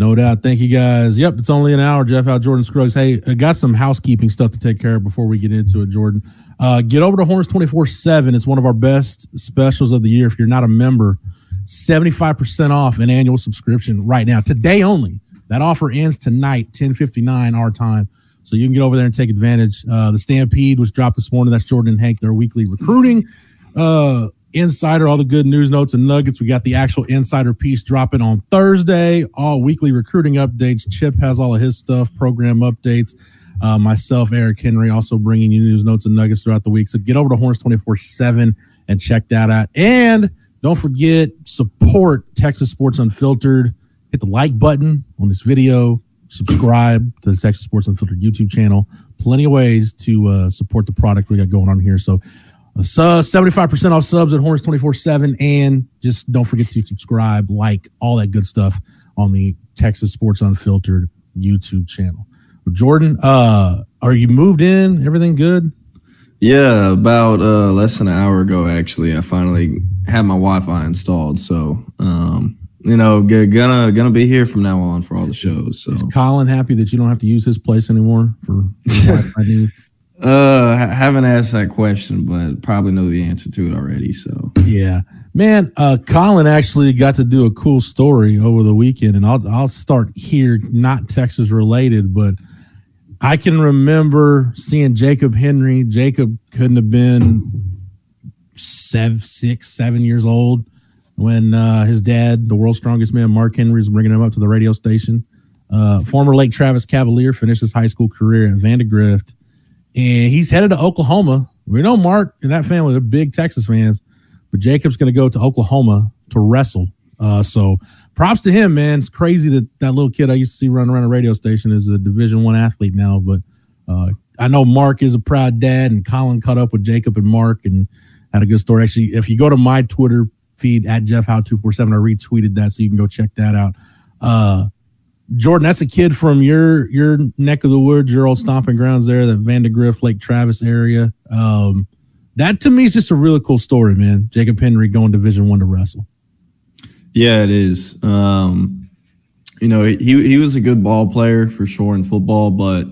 No doubt. Thank you guys. Yep, it's only an hour. Jeff out, Jordan Scruggs. Hey, I got some housekeeping stuff to take care of before we get into it, Jordan. Uh, get over to Horns 24 7. It's one of our best specials of the year. If you're not a member, 75% off an annual subscription right now, today only. That offer ends tonight, 1059 our time. So you can get over there and take advantage. Uh, the Stampede was dropped this morning. That's Jordan and Hank, their weekly recruiting. Uh, insider, all the good news notes and nuggets. We got the actual insider piece dropping on Thursday. All weekly recruiting updates. Chip has all of his stuff, program updates. Uh, myself, Eric Henry, also bringing you news notes and nuggets throughout the week. So get over to Horns 24 7 and check that out. And don't forget, support Texas Sports Unfiltered. Hit the like button on this video. Subscribe to the Texas Sports Unfiltered YouTube channel. Plenty of ways to uh, support the product we got going on here. So, uh, 75% off subs at Horns 24 7. And just don't forget to subscribe, like, all that good stuff on the Texas Sports Unfiltered YouTube channel. Jordan, uh, are you moved in? Everything good? Yeah, about uh, less than an hour ago, actually, I finally had my Wi-Fi installed. So, um, you know, g- gonna gonna be here from now on for all the shows. So, Is Colin happy that you don't have to use his place anymore for for? Uh, ha- haven't asked that question, but probably know the answer to it already. So, Yeah, man. Uh, Colin actually got to do a cool story over the weekend, and I'll I'll start here, not Texas related, but I can remember seeing Jacob Henry. Jacob couldn't have been seven, six, seven years old when uh, his dad, the world's strongest man, Mark Henry, was bringing him up to the radio station. Uh, former Lake Travis Cavalier finished his high school career at Vandergrift, and he's headed to Oklahoma. We know Mark and that family; they're big Texas fans, but Jacob's going to go to Oklahoma to wrestle. Uh, so, props to him, man. It's crazy that that little kid I used to see running around a radio station is a Division One athlete now. But uh, I know Mark is a proud dad, and Colin caught up with Jacob and Mark and had a good story. Actually, if you go to my Twitter feed at Jeff Howe two four seven, I retweeted that, so you can go check that out. Uh, Jordan, that's a kid from your your neck of the woods, your old stomping grounds there, the Vandergrift, Lake Travis area. Um, that to me is just a really cool story, man. Jacob Henry going Division One to wrestle. yeah, it is. Um, you know, he he was a good ball player for sure in football, but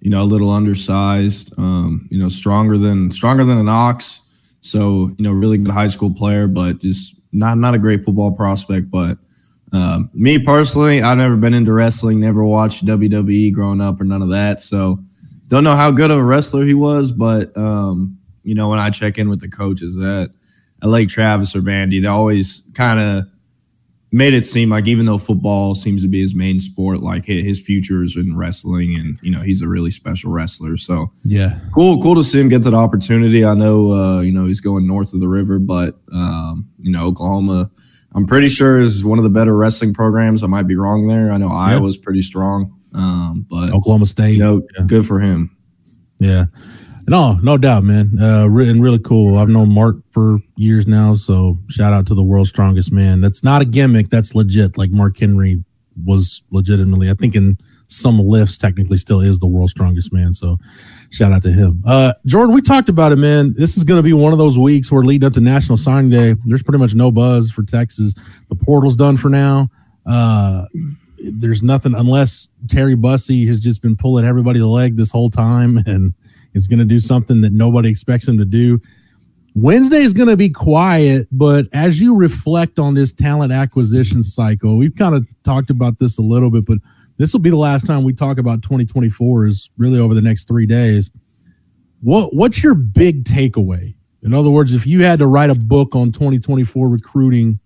you know, a little undersized. Um, you know, stronger than stronger than an ox. So you know, really good high school player, but just not not a great football prospect. But um, me personally, I've never been into wrestling, never watched WWE growing up or none of that. So don't know how good of a wrestler he was, but um, you know, when I check in with the coaches at, at Lake Travis or Vandy, they always kind of made it seem like even though football seems to be his main sport, like his future is in wrestling, and you know he's a really special wrestler. So Yeah, cool, cool to see him get that opportunity. I know, uh, you know, he's going north of the river, but um, you know, Oklahoma, I'm pretty sure is one of the better wrestling programs. I might be wrong there. I know Iowa's pretty strong, um, but Oklahoma State. you know, yeah. good for him. Yeah. No, no doubt, man. Uh, and really cool. I've known Mark for years now, so shout out to the world's strongest man. That's not a gimmick. That's legit. Like Mark Henry was legitimately, I think, in some lifts, technically still is the world's strongest man. So shout out to him. Uh, Jordan, we talked about it, man. This is going to be one of those weeks where leading up to National Signing Day, there's pretty much no buzz for Texas. The portal's done for now. Uh, there's nothing unless Terry Bussey has just been pulling everybody's leg this whole time and is going to do something that nobody expects him to do. Wednesday is going to be quiet, but as you reflect on this talent acquisition cycle, we've kind of talked about this a little bit, but this will be the last time we talk about 2024 is really over the next three days. What what's your big takeaway? In other words, if you had to write a book on 2024 recruiting,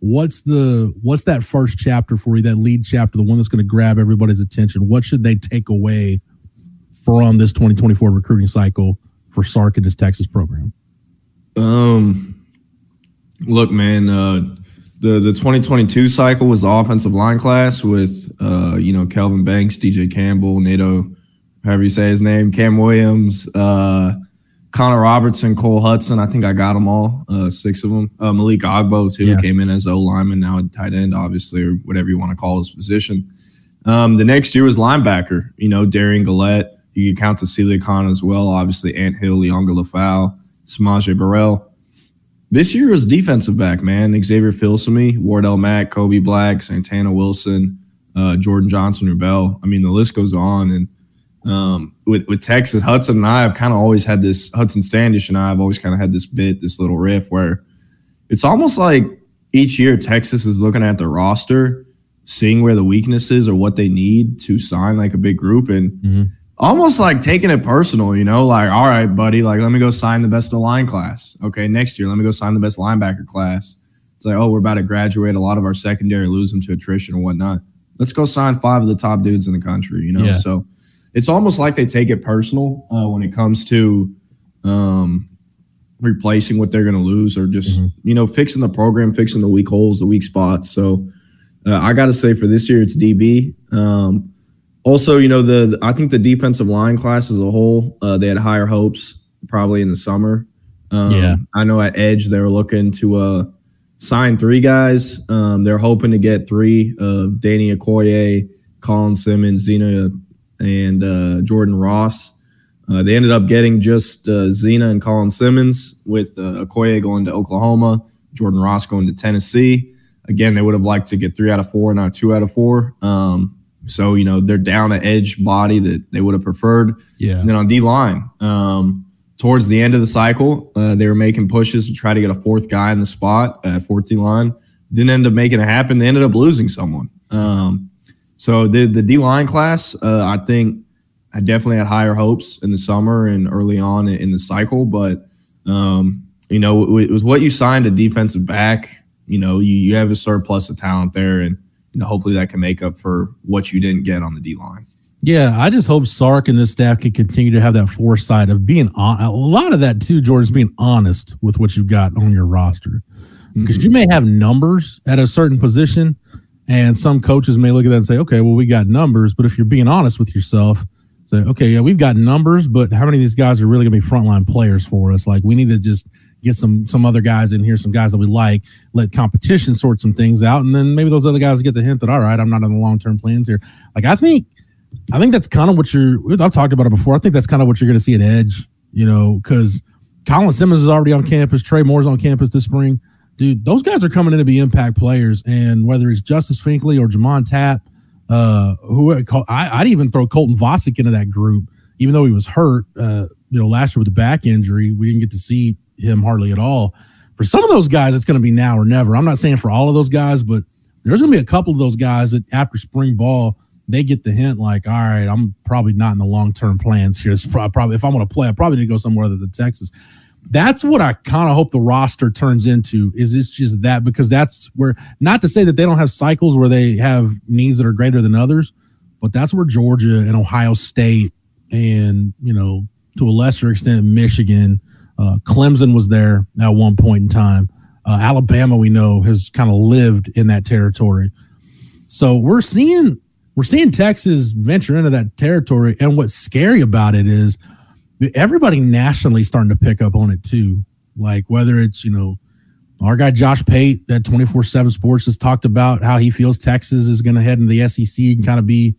what's the what's that first chapter for you? That lead chapter, the one that's going to grab everybody's attention. What should they take away from this 2024 recruiting cycle for Sark and his Texas program? Um, look, man, uh, the the 2022 cycle was the offensive line class with uh, you know Kelvin Banks, DJ Campbell, Nato, however you say his name, Cam Williams, uh, Connor Robertson, Cole Hutson. I think I got them all, uh, six of them. Uh, Malik Agbo too Yeah. came in as O lineman, now a tight end, obviously, or whatever you want to call his position. Um, the next year was linebacker. You know, Derion Gullette. You could count Tausili Akana as well. Obviously, Ant Hill, Liona Lefau, S'Maje Burrell. This year was defensive back, man. Xavier Filsaime, Wardell Mack, Kobe Black, Santana Wilson, uh, Jordan Johnson-Rubell. I mean, the list goes on. And um, with, with Texas, Hudson and I have kind of always had this, Hudson Standish and I have always kind of had this bit, this little riff where it's almost like each year Texas is looking at the roster, seeing where the weaknesses or what they need to sign like a big group. And mm-hmm almost like taking it personal, you know, like, all right, buddy, like, let me go sign the best of line class. Okay, next year, let me go sign the best linebacker class. It's like, oh, we're about to graduate a lot of our secondary, lose them to attrition or whatnot. Let's go sign five of the top dudes in the country, you know? Yeah. So it's almost like they take it personal uh, when it comes to um, replacing what they're going to lose or just, mm-hmm. you know, fixing the program, fixing the weak holes, the weak spots. So uh, I got to say for this year, it's DB. Um, also, you know, the I think the defensive line class as a whole, uh, they had higher hopes probably in the summer. Um, yeah, I know at Edge they were looking to uh, sign three guys. Um, they're hoping to get three of Danny Okoye, Colin Simmons, Zena, and uh, Jordan Ross. Uh, they ended up getting just uh, Zena and Colin Simmons, with uh, Okoye going to Oklahoma, Jordan Ross going to Tennessee. Again, they would have liked to get three out of four, not two out of four. Um, so, you know, they're down an edge body that they would have preferred. Yeah. And then on D line, um, towards the end of the cycle, uh, they were making pushes to try to get a fourth guy in the spot at 14 line. Didn't end up making it happen. They ended up losing someone. Um, so the the D line class, uh, I think, I definitely had higher hopes in the summer and early on in the cycle. But um, you know, with what you signed a defensive back, you know, you, you have a surplus of talent there, and you know, hopefully that can make up for what you didn't get on the D line. Yeah, I just hope Sark and this staff can continue to have that foresight of being on. A lot of that too, Jordan's being honest with what you've got on your roster, because mm-hmm. you may have numbers at a certain position, and some coaches may look at that and say, "Okay, well, we got numbers," but if you're being honest with yourself, say, "Okay, yeah, we've got numbers, but how many of these guys are really going to be frontline players for us? Like, we need to just." Get some some other guys in here, some guys that we like, let competition sort some things out, and then maybe those other guys get the hint that all right, I'm not on the long term plans here. Like I think, I think that's kind of what you're. I've talked about it before. I think that's kind of what you're going to see at Edge, you know, because Colin Simmons is already on campus, Trey Moore's on campus this spring. Dude, those guys are coming in to be impact players, and whether it's Justice Finkley or J'Mond Tapp, uh, who I, would even throw Colton Vasek into that group, even though he was hurt. Uh, you know, last year with the back injury, we didn't get to see him hardly at all. For some of those guys, it's going to be now or never. I'm not saying for all of those guys, but there's going to be a couple of those guys that after spring ball, they get the hint like, all right, I'm probably not in the long term plans here. It's probably if I'm going to play, I probably need to go somewhere other than Texas. That's what I kind of hope the roster turns into. Is it's just that because that's where not to say that they don't have cycles where they have needs that are greater than others, but that's where Georgia and Ohio State and you know to a lesser extent Michigan uh, Clemson was there at one point in time. Uh, Alabama, we know, has kind of lived in that territory. So we're seeing we're seeing Texas venture into that territory. And what's scary about it is everybody nationally starting to pick up on it too. Like whether it's you know our guy Josh Pate at twenty four seven Sports has talked about how he feels Texas is going to head into the SEC and kind of be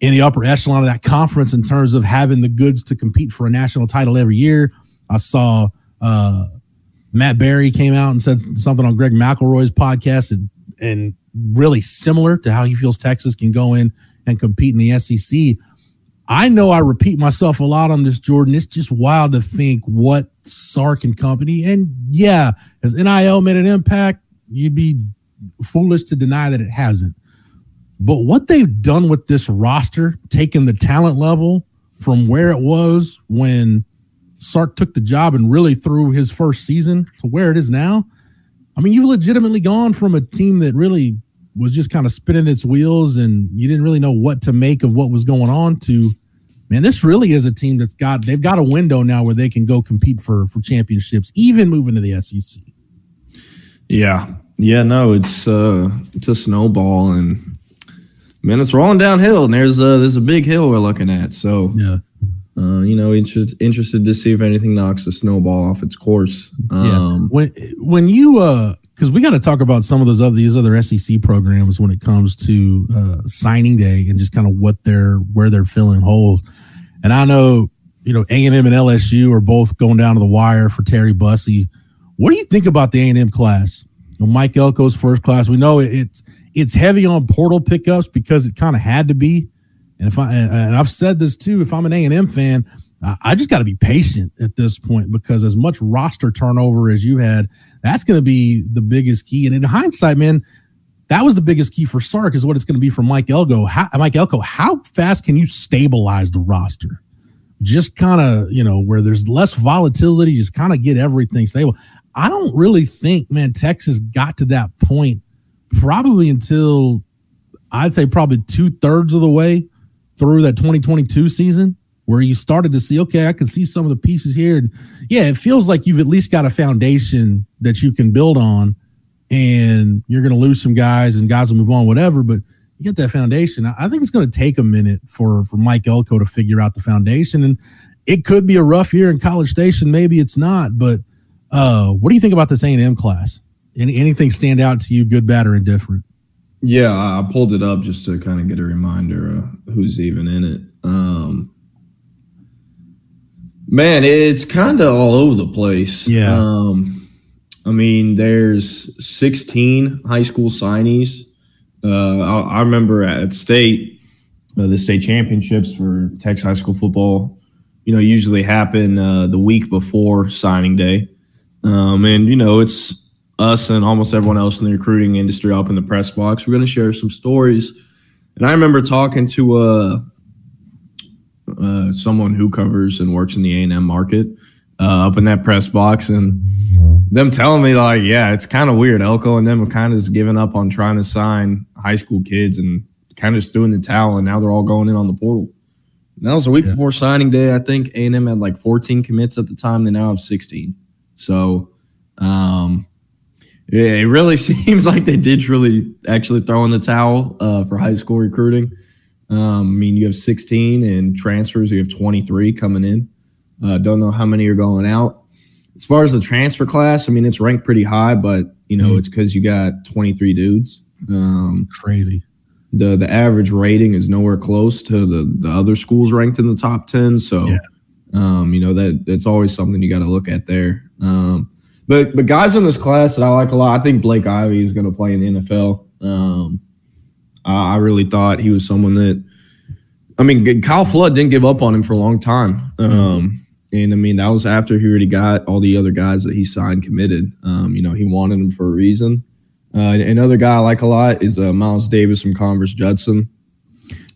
in the upper echelon of that conference in terms of having the goods to compete for a national title every year. I saw uh, Matt Barrie came out and said something on Greg McElroy's podcast and, and really similar to how he feels Texas can go in and compete in the SEC. I know I repeat myself a lot on this, Jordan. It's just wild to think what Sark and company, and yeah, has NIL made an impact? You'd be foolish to deny that it hasn't. But what they've done with this roster, taking the talent level from where it was when Sark took the job and really threw his first season to where it is now. I mean, you've legitimately gone from a team that really was just kind of spinning its wheels and you didn't really know what to make of what was going on to man, this really is a team that's got they've got a window now where they can go compete for for championships, even moving to the SEC. Yeah. Yeah, no, it's uh it's a snowball and man, it's rolling downhill and there's a there's a big hill we're looking at. So yeah uh, you know, interested interested to see if anything knocks the snowball off its course. Um, yeah. When when you uh, because we got to talk about some of those other these other SEC programs when it comes to uh, signing day and just kind of what they're where they're filling holes. And I know you know A and M and LSU are both going down to the wire for Terry Bussey. What do you think about the A and M class? You know, Mike Elko's first class. We know it, it's it's heavy on portal pickups because it kind of had to be. And if I and I've said this too, if I'm an A and M fan, I just got to be patient at this point because as much roster turnover as you had, that's going to be the biggest key. And in hindsight, man, that was the biggest key for Sark is what it's going to be for Mike Elko. How, Mike Elko, how fast can you stabilize the roster? Just kind of, you know, where there's less volatility, just kind of get everything stable. I don't really think, man, Texas got to that point probably until I'd say probably two thirds of the way through that 2022 season where you started to see, okay, I can see some of the pieces here. And yeah, it feels like you've at least got a foundation that you can build on. And you're going to lose some guys and guys will move on, whatever. But you get that foundation. I think it's going to take a minute for, for Mike Elko to figure out the foundation. And it could be a rough year in College Station. Maybe it's not. But uh, what do you think about this A&M class? Any, anything stand out to you, good, bad, or indifferent? Yeah, I pulled it up just to kind of get a reminder of who's even in it. Um, Man, it's kind of all over the place. Yeah. Um, I mean, there's 16 high school signees. Uh, I, I, remember at state, uh, the state championships for Texas high school football, you know, usually happen uh, the week before signing day. Um, and, you know, it's us and almost everyone else in the recruiting industry up in the press box. We're going to share some stories. And I remember talking to uh, uh, someone who covers and works in the A and M market uh, up in that press box, and them telling me like, yeah, it's kind of weird. Elko and them have kind of just given up on trying to sign high school kids and kind of just doing the towel, and now they're all going in on the portal. And that was a week yeah. before signing day. I think A and M had like 14 commits at the time. They now have 16. So, um, yeah, it really seems like they did really actually throw in the towel uh, for high school recruiting. Um, I mean, you have 16 and transfers, you have 23 coming in. Uh, don't know how many are going out. As far as the transfer class, I mean, it's ranked pretty high, but you know, mm. it's because you got 23 dudes. Um, crazy. The the average rating is nowhere close to the the other schools ranked in the top 10. So, yeah. um, you know that that's always something you got to look at there. Um, but but guys in this class that I like a lot, I think Blake Ivy is going to play in the NFL. Um, I really thought he was someone that, I mean, Kyle Flood didn't give up on him for a long time. Um, and I mean, that was after he already got all the other guys that he signed committed. Um, you know, he wanted them for a reason. Uh, another guy I like a lot is uh, Miles Davis from Converse Judson.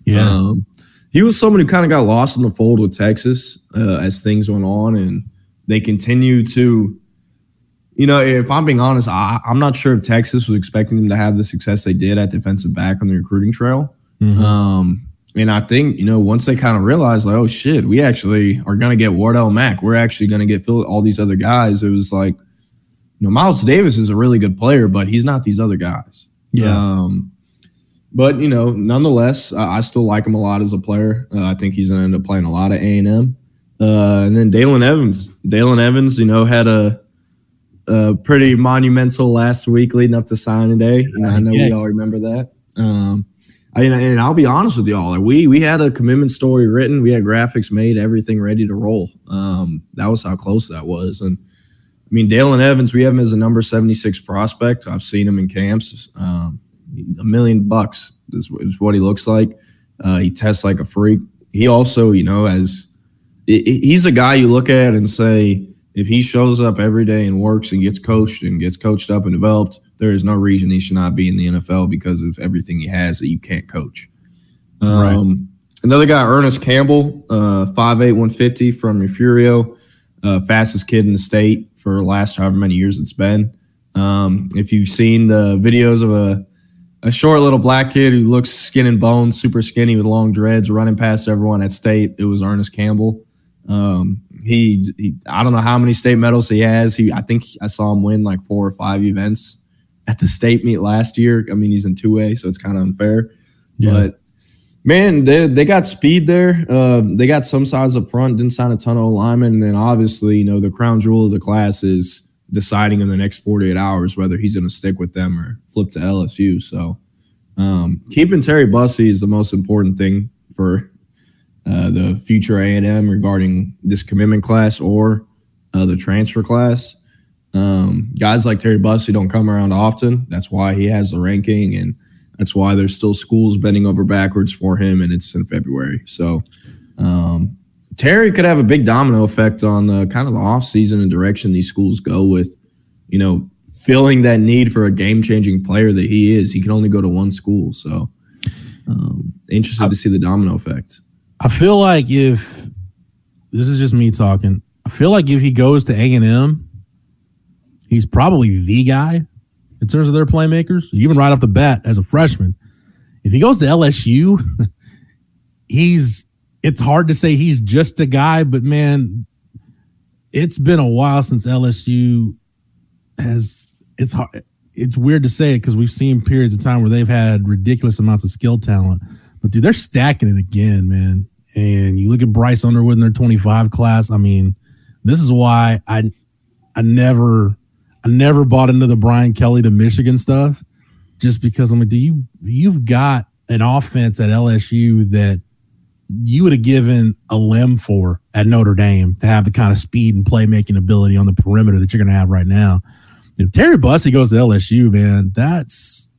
Yeah. Um, he was someone who kind of got lost in the fold with Texas uh, as things went on, and they continue to you know, if I'm being honest, I, am not sure if Texas was expecting them to have the success they did at defensive back on the recruiting trail. Mm-hmm. Um, and I think, you know, once they kind of realized, like, oh shit, we actually are going to get Wardell Mack. We're actually going to get Phil, all these other guys. It was like, you know, Miles Davis is a really good player, but he's not these other guys. Yeah. Um, but you know, nonetheless, I, I, still like him a lot as a player. Uh, I think he's going to end up playing a lot of A and M. Uh, and then Dalen Evans. Dalen Evans, you know, had a uh, pretty monumental last week leading up to signing day. You know, I know yeah. we all remember that. Um, I, and I'll be honest with y'all, we we had a commitment story written, we had graphics made, everything ready to roll. Um, that was how close that was. And I mean, Dalen Evans, we have him as a number seventy six prospect. I've seen him in camps. Um, a million bucks is, is, what he looks like. Uh, he tests like a freak. He also, you know, as he's a guy you look at and say if he shows up every day and works and gets coached and gets coached up and developed, there is no reason he should not be in the NFL because of everything he has that you can't coach. Um, right. Another guy, Ernest Campbell, uh, 5'8", 150 from Refugio, uh, fastest kid in the state for the last however many years it's been. Um, if you've seen the videos of a, a short little black kid who looks skin and bones, super skinny with long dreads, running past everyone at state, it was Ernest Campbell. Um, he, he, I don't know how many state medals he has. He, I think I saw him win like four or five events at the state meet last year. I mean, he's in two A, so it's kind of unfair. Yeah. But man, they they got speed there. Uh, they got some size up front. Didn't sign a ton of alignment, and then obviously, you know, the crown jewel of the class is deciding in the next 48 hours whether he's going to stick with them or flip to LSU. So um, keeping Terry Bussey is the most important thing for uh, the future A&M regarding this commitment class or uh, the transfer class. Um, guys like Terry Bussey don't come around often. That's why he has the ranking. And That's why there's still schools bending over backwards for him, and it's in February. So um, Terry could have a big domino effect on the kind of the offseason and direction these schools go with, you know, filling that need for a game changing player that he is. He can only go to one school. So um, interested to see the domino effect. I feel like if this is just me talking, I feel like if he goes to A and M, he's probably the guy in terms of their playmakers. Even right off the bat as a freshman, if he goes to LSU, he's. It's hard to say he's just a guy, but man, it's been a while since LSU has. It's hard. It's weird to say it because we've seen periods of time where they've had ridiculous amounts of skill talent, but dude, they're stacking it again, man. And you look at Bryce Underwood in their 25 class. I mean, this is why I I never I never bought into the Brian Kelly to Michigan stuff just because I'm like, do you you've got an offense at LSU that you would have given a limb for at Notre Dame to have the kind of speed and playmaking ability on the perimeter that you're going to have right now. If Terry Bussey goes to LSU, man, that's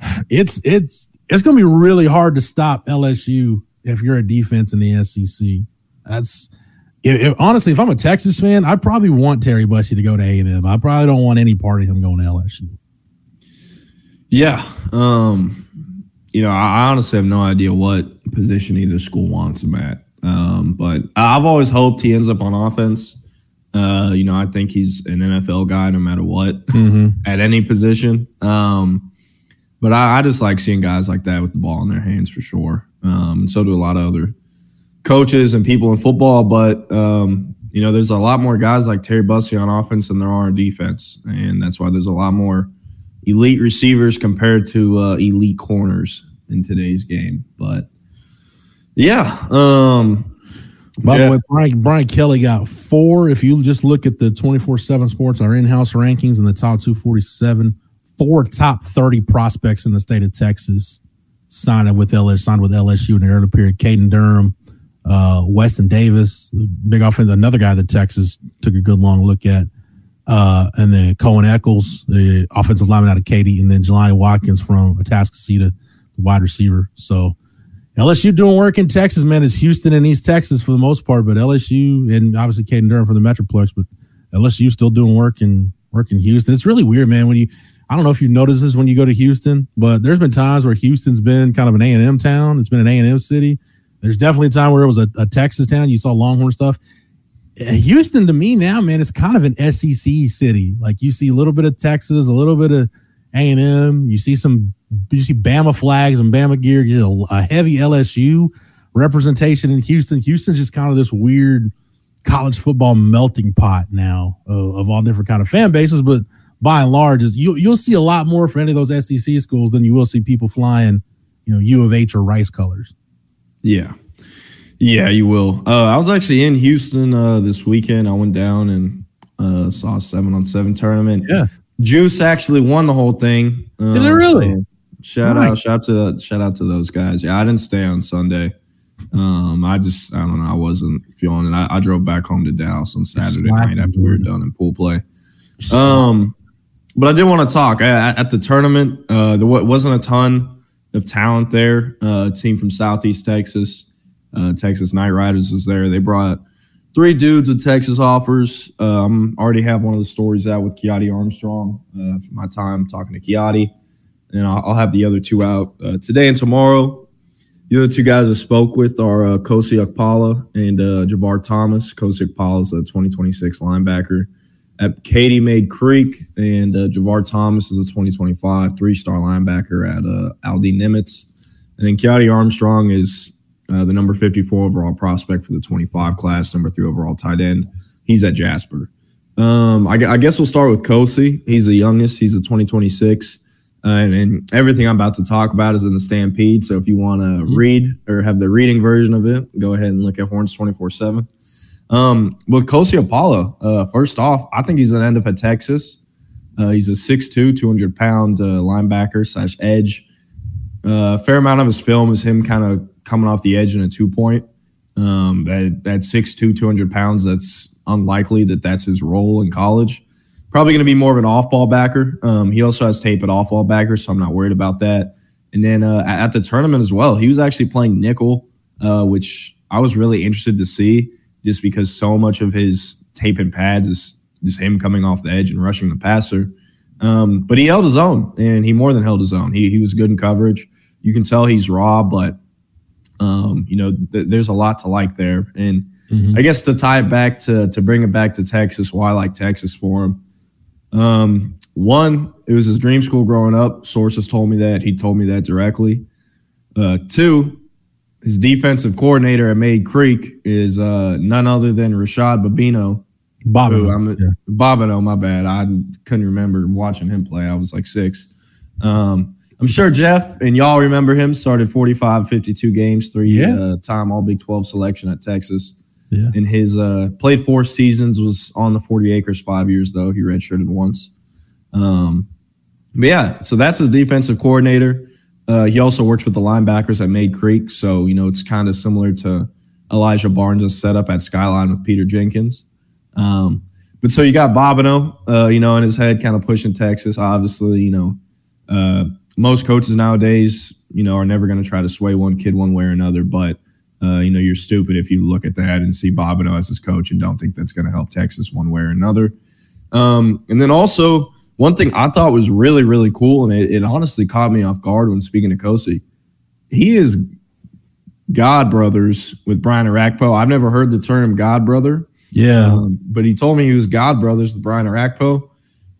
it's it's it's going to be really hard to stop LSU if you're a defense in the SEC. That's if, if, honestly, if I'm a Texas fan, I probably want Terry Bussey to go to A&M. I probably don't want any part of him going to LSU. Yeah, um, you know, I honestly have no idea what position either school wants him at. Um, but I've always hoped he ends up on offense. Uh, you know, I think he's an NFL guy no matter what mm-hmm. at any position. Um, but I, I, just like seeing guys like that with the ball in their hands for sure. Um, and so do a lot of other coaches and people in football, but um, you know, there's a lot more guys like Terry Bussey on offense than there are on defense, and that's why there's a lot more elite receivers compared to uh, elite corners in today's game. But yeah, um, by Jeff, the way, Brian, Brian Kelly got four. If you just look at the 24 7 sports, our in house rankings in the top 247, four top 30 prospects in the state of Texas signed with LSU, signed with LSU in the early period. Caden Durham, uh, Weston Davis, big offense, another guy that Texas took a good long look at. Uh, and then Coen Echols, the offensive lineman out of Katy, and then Jelani Watkins from Atascocita, wide receiver. So LSU doing work in Texas, man. It's Houston and East Texas for the most part, but LSU and obviously Caden Durham for the Metroplex, but LSU still doing work in work in Houston. It's really weird, man. When you, I don't know if you notice this when you go to Houston, but there's been times where Houston's been kind of an A and M town. It's been an A and M city there's definitely a time where it was a, a Texas town. You saw Longhorn stuff. Uh, Houston to me now, man, it's kind of an SEC city. Like you see a little bit of Texas, a little bit of A and M. You see some, you see Bama flags and Bama gear. You know, a heavy LSU representation in Houston. Houston's just kind of this weird college football melting pot now of, of all different kind of fan bases. But by and large, is you you'll see a lot more for any of those SEC schools than you will see people flying, you know, U of H or Rice colors. Yeah. Yeah, you will. Uh, I was actually in Houston uh, this weekend. I went down and uh, saw a seven on seven tournament. Yeah. Juice actually won the whole thing. Um, Is it really? So shout out, shout out to shout out to those guys. Yeah, I didn't stay on Sunday. Um, I just I don't know. I wasn't feeling it. I, I drove back home to Dallas on Saturday night after we were done in pool play. Um, but I did want to talk at, at the tournament. Uh, there wasn't a ton of talent there. Uh, team from Southeast Texas, uh, Texas Night Riders was there. They brought three dudes with Texas offers. Um, already have one of the stories out with Kiati Armstrong uh, from my time talking to Kiati, and I'll, I'll have the other two out uh, today and tomorrow. The other two guys I spoke with are uh, Kosi Okpala and uh, Javar Thomas. Kosi Okpala is a 2026 linebacker at Katy Mayde Creek, and uh, Javar Thomas is a 2025 three-star linebacker at uh, Aldine Nimitz. And then Kiati Armstrong is uh, the number 54 overall prospect for the 25 class, number three overall tight end. He's at Jasper. Um, I, I, guess we'll start with Kosi. He's the youngest. He's a 2026. Uh, and, and, everything I'm about to talk about is in the Stampede. So if you want to mm-hmm. read or have the reading version of it, go ahead and look at Horns 24 7. Um, with Kosi Okpala, uh, first off, I think he's going to end up at Texas. Uh, he's a 6'2", 200 pound uh, linebacker slash edge. Uh, a fair amount of his film is him kind of coming off the edge in a two point. Um, at, at 6'2", 200 pounds, that's unlikely that that's his role in college. Probably going to be more of an off ball backer. Um, he also has tape at off ball backer, so I'm not worried about that. And then uh, at the tournament as well, he was actually playing nickel, uh, which I was really interested to see just because so much of his tape and pads is just him coming off the edge and rushing the passer. Um, but he held his own, and he more than held his own. He he was good in coverage. You can tell he's raw, but um, you know th- there's a lot to like there. And mm-hmm. I guess to tie it back to to bring it back to Texas, why I like Texas for him. Um, one, it was his dream school growing up. Sources told me that. He told me that directly. Uh, two, his defensive coordinator at Mayde Creek is uh, none other than Rashad Babino, Bobino. I'm yeah. Bobino, my bad. I couldn't remember watching him play. I was like six. Um, I'm sure Jeff and y'all remember him. Started 45, 52 games, three yeah. uh, time All Big 12 selection at Texas. Yeah. And his uh, played four seasons, was on the 40 acres five years, though. He redshirted once. Um, but yeah, so that's his defensive coordinator. Uh, he also works with the linebackers at Mayde Creek. So, you know, it's kind of similar to Elijah Barnes' setup at Skyline with Peter Jenkins. Um, but so you got Bobino, uh, you know, in his head, kind of pushing Texas. Obviously, you know, uh, most coaches nowadays, you know, are never going to try to sway one kid one way or another. But uh, you know, you're stupid if you look at that and see Bobino as his coach and don't think that's going to help Texas one way or another. Um, and then also one thing I thought was really really cool, and it, it honestly caught me off guard when speaking to Kosi. He is God brothers with Brian Orakpo. I've never heard the term God brother. Yeah. Um, but he told me he was God brothers with Brian Orakpo.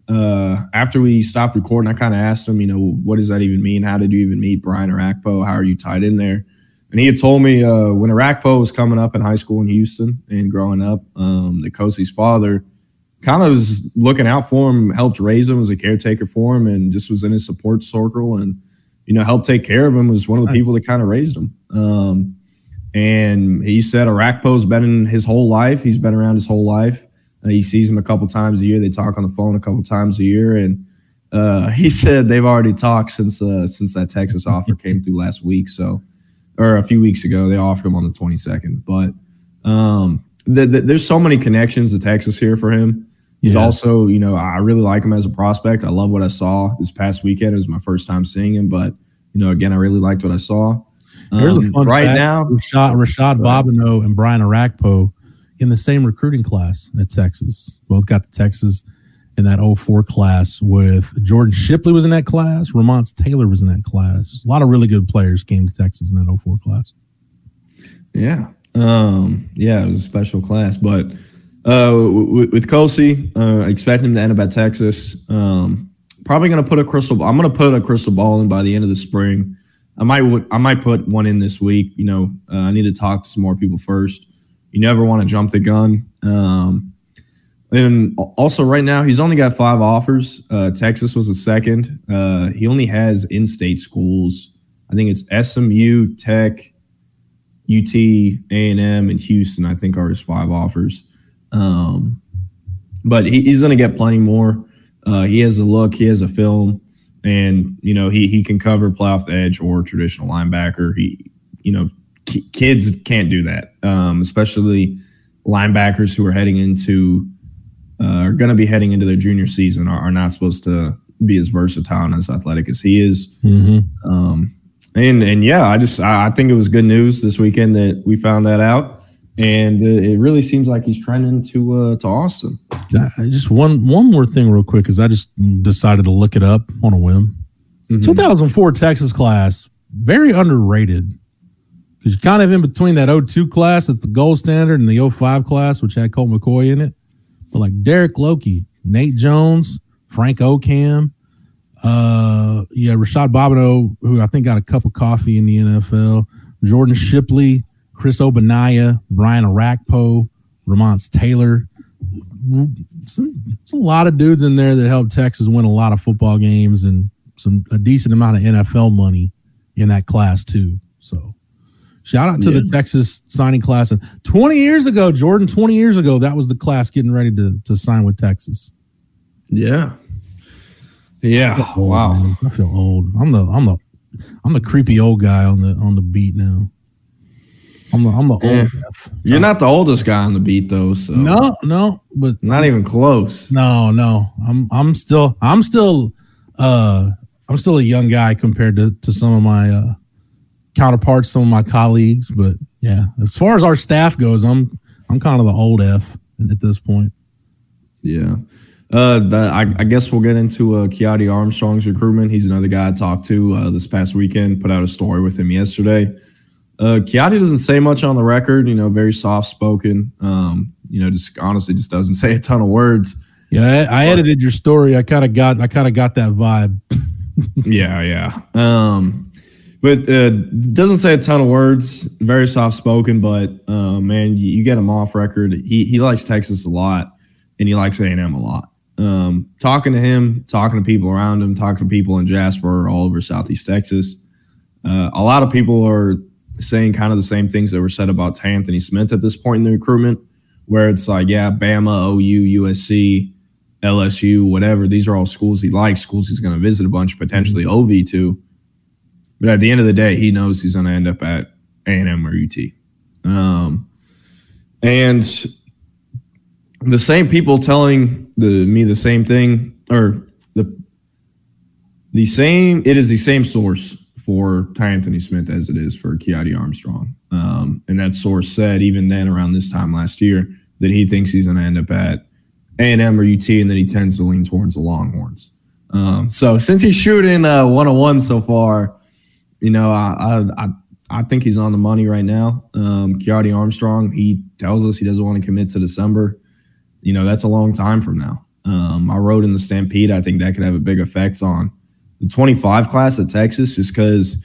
Uh, after we stopped recording, I kind of asked him, you know, what does that even mean? How did you even meet Brian Orakpo? How are you tied in there? And he had told me uh, when Orakpo was coming up in high school in Houston and growing up, um, that Kosi's father kind of was looking out for him, helped raise him, was a caretaker for him, and just was in his support circle and, you know, helped take care of him, was one of the nice. people that kind of raised him. Um, and he said Orakpo's been in his whole life. He's been around his whole life. Uh, he sees him a couple times a year. They talk on the phone a couple times a year. And uh, he said they've already talked since uh, since that Texas offer came through last week. So, or a few weeks ago, they offered him on the 22nd. But um, th- th- there's so many connections to Texas here for him. He's yeah. also, you know, I really like him as a prospect. I love what I saw this past weekend. It was my first time seeing him, but you know, again, I really liked what I saw. Here's um, fun right fact. now. Rashad, Rashad Bobino and Brian Orakpo in the same recruiting class at Texas. Both got the Texas in that 04 class with Jordan Shipley was in that class. Ramonce Taylor was in that class. A lot of really good players came to Texas in that 04 class. Yeah. Um, yeah, it was a special class. But uh, with, with Kosi, uh, expect him to end up at Texas. Um, probably going to put a crystal I'm to put a crystal ball in by the end of the spring. I might I might put one in this week. You know, uh, I need to talk to some more people first. You never want to jump the gun. Um, and also, right now, he's only got five offers. Uh, Texas was a second. Uh, he only has in-state schools. I think it's SMU, Tech, UT, A and M, and Houston. I think are his five offers. Um, but he, he's going to get plenty more. Uh, he has a look. He has a film and you know he he can cover play off the edge or traditional linebacker. He you know kids can't do that, um, especially linebackers who are heading into uh, are going to be heading into their junior season are, are, not supposed to be as versatile and as athletic as he is. Mm-hmm. Um, and and yeah, I just I, I think it was good news this weekend that we found that out and it really seems like he's trending to uh, to Austin. Just one one more thing, real quick, because I just decided to look it up on a whim. Mm-hmm. 2004 Texas class very underrated because you're kind of in between that 02 class that's the gold standard and the 05 class which had Colt McCoy in it. But like Derek Lokey, Nate Jones, Frank Okam, uh, yeah, Rashad Bobino, who I think got a cup of coffee in the NFL, Jordan Shipley. Chris Ogbonnaya, Brian Orakpo, Ramonce Taylor. It's a lot of dudes in there that helped Texas win a lot of football games and some a decent amount of NFL money in that class too. So shout out to yeah. the Texas signing class. And 20 years ago, Jordan, 20 years ago, that was the class getting ready to, to sign with Texas. Yeah. Yeah. I wow. Man. I feel old. I'm the I'm the I'm the creepy old guy on the on the beat now. I'm the, I'm the yeah. You're not the oldest guy on the beat though, so no, no, but not even close. No, no, I'm I'm still I'm still uh I'm still a young guy compared to to some of my uh, counterparts, some of my colleagues. But yeah, as far as our staff goes, I'm I'm kind of the old F at this point. Yeah. Uh, I, I, guess we'll get into uh, Kiadi Armstrong's recruitment. He's another guy I talked to uh, this past weekend. Put out a story with him yesterday. Uh, Kiadi doesn't say much on the record. You know, very soft spoken. Um, you know, just honestly, just doesn't say a ton of words. Yeah, I, I edited your story. I kind of got, I kind of got that vibe. yeah, yeah. Um, but uh, doesn't say a ton of words. Very soft spoken, but uh, man, you, you, get him off record. He he likes Texas a lot, and he likes A and M a lot. Um, talking to him, talking to people around him, talking to people in Jasper, all over Southeast Texas. Uh, a lot of people are saying kind of the same things that were said about Anthony Smith at this point in the recruitment, where it's like, yeah, Bama, OU, USC, LSU, whatever. These are all schools he likes, schools he's going to visit a bunch, potentially mm-hmm. OV to. But at the end of the day, he knows he's going to end up at A&M or UT. Um, and the same people telling the me the same thing, or the the same. It is the same source for Ty Anthony Smith as it is for Kiadi Armstrong. Um, and that source said even then around this time last year that he thinks he's going to end up at A&M or UT, and that he tends to lean towards the Longhorns. Um, so since he's shooting uh, one on one so far, you know, I, I I think he's on the money right now. Um, Armstrong, he tells us he doesn't want to commit to December. You know, that's a long time from now. Um, I wrote in the Stampede, I think that could have a big effect on the 25 class at Texas, just because,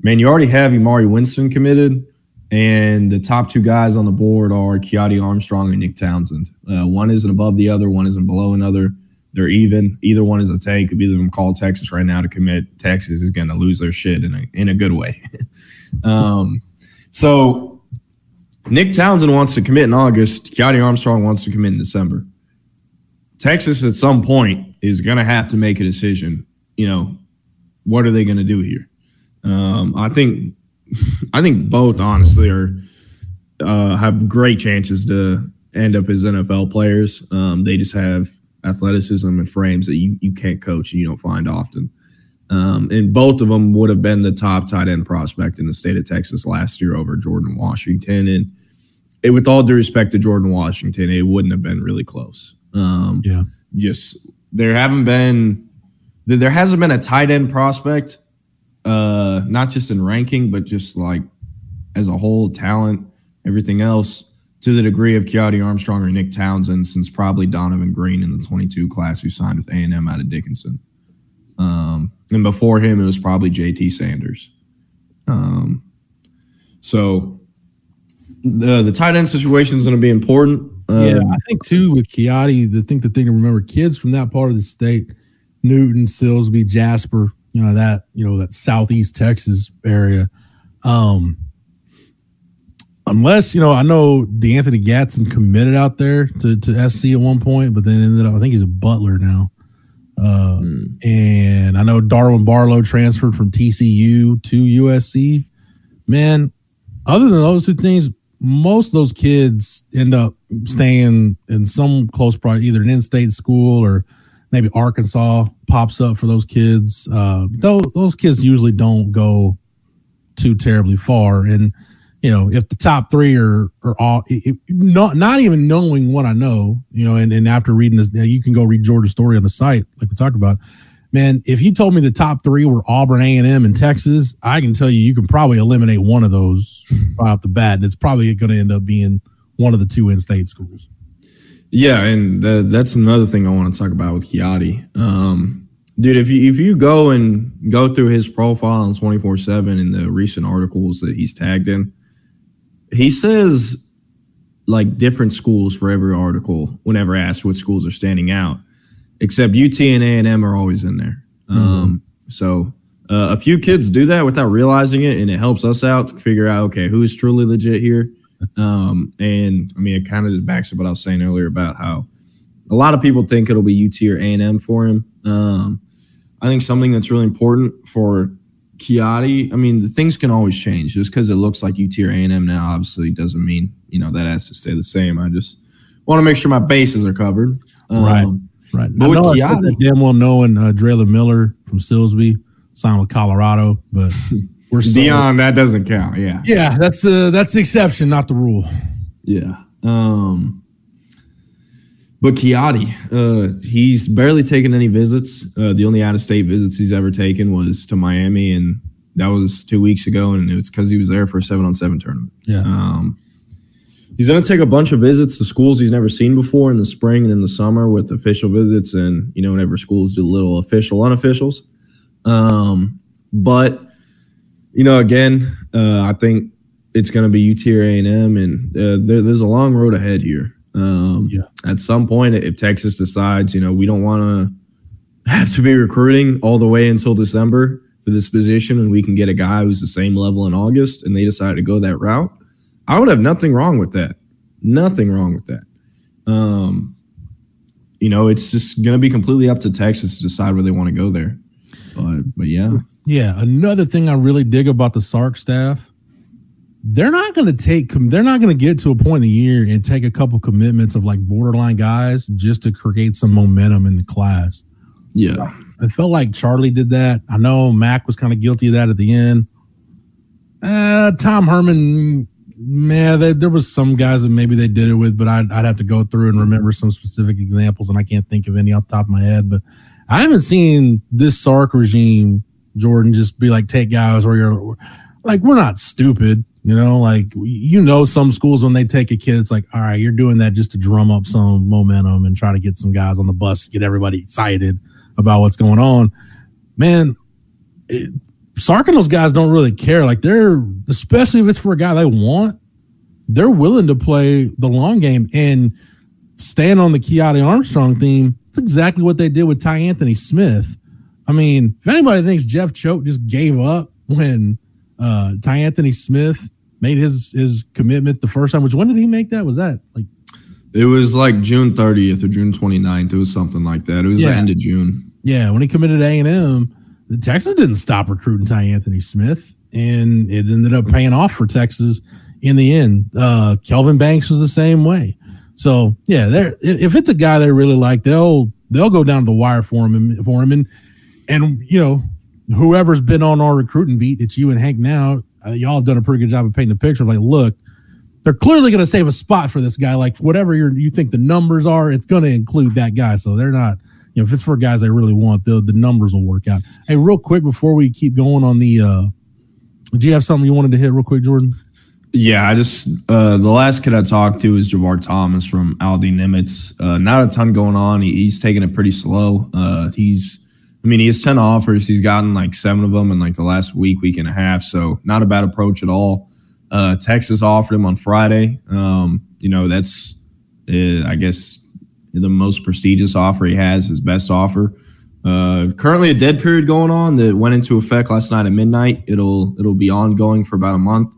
man, you already have Imari Winston committed, and the top two guys on the board are Kiadi Armstrong and Nick Townsend. Uh, one isn't above the other, one isn't below another. They're even. Either one is a tank. If either of them call Texas right now to commit, Texas is going to lose their shit in a in a good way. um, so Nick Townsend wants to commit in August. Kiadi Armstrong wants to commit in December. Texas at some point is going to have to make a decision. You know, what are they going to do here? Um, I think, I think both honestly are uh, have great chances to end up as NFL players. Um, they just have athleticism and frames that you, you can't coach and you don't find often. Um, and both of them would have been the top tight end prospect in the state of Texas last year over Jordan Washington. And it, with all due respect to Jordan Washington, it wouldn't have been really close. Um, yeah. Just there haven't been, there hasn't been a tight end prospect, uh, not just in ranking, but just like as a whole talent, everything else to the degree of Kiadi Armstrong or Nick Townsend since probably Donovan Green in the 22 class who signed with A&M out of Dickinson. Um, and before him, it was probably JT Sanders. Um, so the the tight end situation is going to be important. Um, yeah, I think too with Kiadi, the thing the thing to remember, kids from that part of the state, Newton, Silsbee, Jasper, you know that you know that southeast Texas area. Um, unless you know, I know DeAnthony Gatson committed out there to, to SC at one point, but then ended up. I think he's a Butler now. Uh, mm. And I know Darwin Barlow transferred from TCU to USC. Man, other than those two things, most of those kids end up staying in some close probably either an in-state school or maybe Arkansas pops up for those kids. Uh, those, those kids usually don't go too terribly far. And you know, if the top three are are all it, not not even knowing what I know, you know, and, and after reading this, you can go read Georgia's story on the site, like we talked about. Man, if you told me the top three were Auburn, A and M, and Texas, I can tell you you can probably eliminate one of those right off the bat, and it's probably going to end up being one of the two in-state schools. Yeah, and the, that's another thing I want to talk about with Kiadi. Um, dude, if you if you go and go through his profile on twenty four seven and the recent articles that he's tagged in, he says like different schools for every article whenever asked what schools are standing out except ut and a&m are always in there. Mm-hmm. um, so uh, a few kids do that without realizing it and it helps us out to figure out okay who is truly legit here? Um, and i mean it kind of just backs up what i was saying earlier about how a lot of people think it'll be ut or a&m for him. Um, i think something that's really important for Kiadi, I mean, things can always change. Just because it looks like UT or A&M now, obviously doesn't mean you know that has to stay the same. I just want to make sure my bases are covered. Um, right. Right. But I know Kiadi, damn well knowing uh, Drelon Miller from Silsbee, signed with Colorado, but we're so, Deion. That doesn't count. Yeah, yeah, that's the that's the exception, not the rule. Yeah. Um, but Kiati, uh, he's barely taken any visits. Uh, the only out of state visits he's ever taken was to Miami, and that was two weeks ago, and it was because he was there for a seven on seven tournament. Yeah. Um, he's going to take a bunch of visits to schools he's never seen before in the spring and in the summer with official visits, and you know, whenever schools do little official unofficials. Um, but you know, again, uh, I think it's going to be UT or A and M, and uh, there, there's a long road ahead here. Um, yeah. At some point, if Texas decides, you know, we don't want to have to be recruiting all the way until December for this position, and we can get a guy who's the same level in August, and they decide to go that route, I would have nothing wrong with that. Nothing wrong with that. Um, you know, it's just going to be completely up to Texas to decide where they want to go there. But, but yeah. Yeah. Another thing I really dig about the Sark staff they're not going to take they're not going to get to a point in the year and take a couple commitments of like borderline guys just to create some momentum in the class. Yeah. I felt like Charlie did that. I know Mack was kind of guilty of that at the end. Uh, Tom Herman, man, they, there was some guys that maybe they did it with, but I'd, I'd have to go through and remember some specific examples, and I can't think of any off the top of my head. But I haven't seen this Sark regime, Jordan, just be like take guys where you're like we're not stupid you know, like you know, some schools when they take a kid, it's like, all right, you're doing that just to drum up some momentum and try to get some guys on the bus, get everybody excited about what's going on. Man, it, Sark and those guys don't really care. Like they're, especially if it's for a guy they want, they're willing to play the long game and stand on the Kiati Armstrong theme. It's exactly what they did with Tyanthony Smith. I mean, if anybody thinks Jeff Choate just gave up when uh, Tyanthony Smith made his his commitment the first time. Which when did he make that? Was that like? It was like June 30th or June 29th. It was something like that. It was yeah. the end of June. Yeah, when he committed A and M, Texas didn't stop recruiting Tyanthony Smith, and it ended up paying off for Texas in the end. Uh, Kelvin Banks was the same way. So yeah, there if it's a guy they really like, they'll they'll go down to the wire for him and for him and and you know whoever's been on our recruiting beat, it's you and Hank now. Uh, y'all have done a pretty good job of painting the picture. Like, look, they're clearly going to save a spot for this guy. Like, whatever you you think the numbers are, it's going to include that guy. So they're not, you know, if it's for guys they really want, the the numbers will work out. Hey, real quick before we keep going on the, uh do you have something you wanted to hit real quick, Jordan? Yeah, I just uh the last kid I talked to is Javar Thomas from Aldine Nimitz. Uh, not a ton going on. He, he's taking it pretty slow. Uh, he's I mean, he has 10 offers. He's gotten like seven of them in like the last week, week and a half. So not a bad approach at all. Uh, Texas offered him on Friday. Um, you know, that's, uh, I guess, the most prestigious offer he has, his best offer. Uh, currently a dead period going on that went into effect last night at midnight. It'll it'll be ongoing for about a month.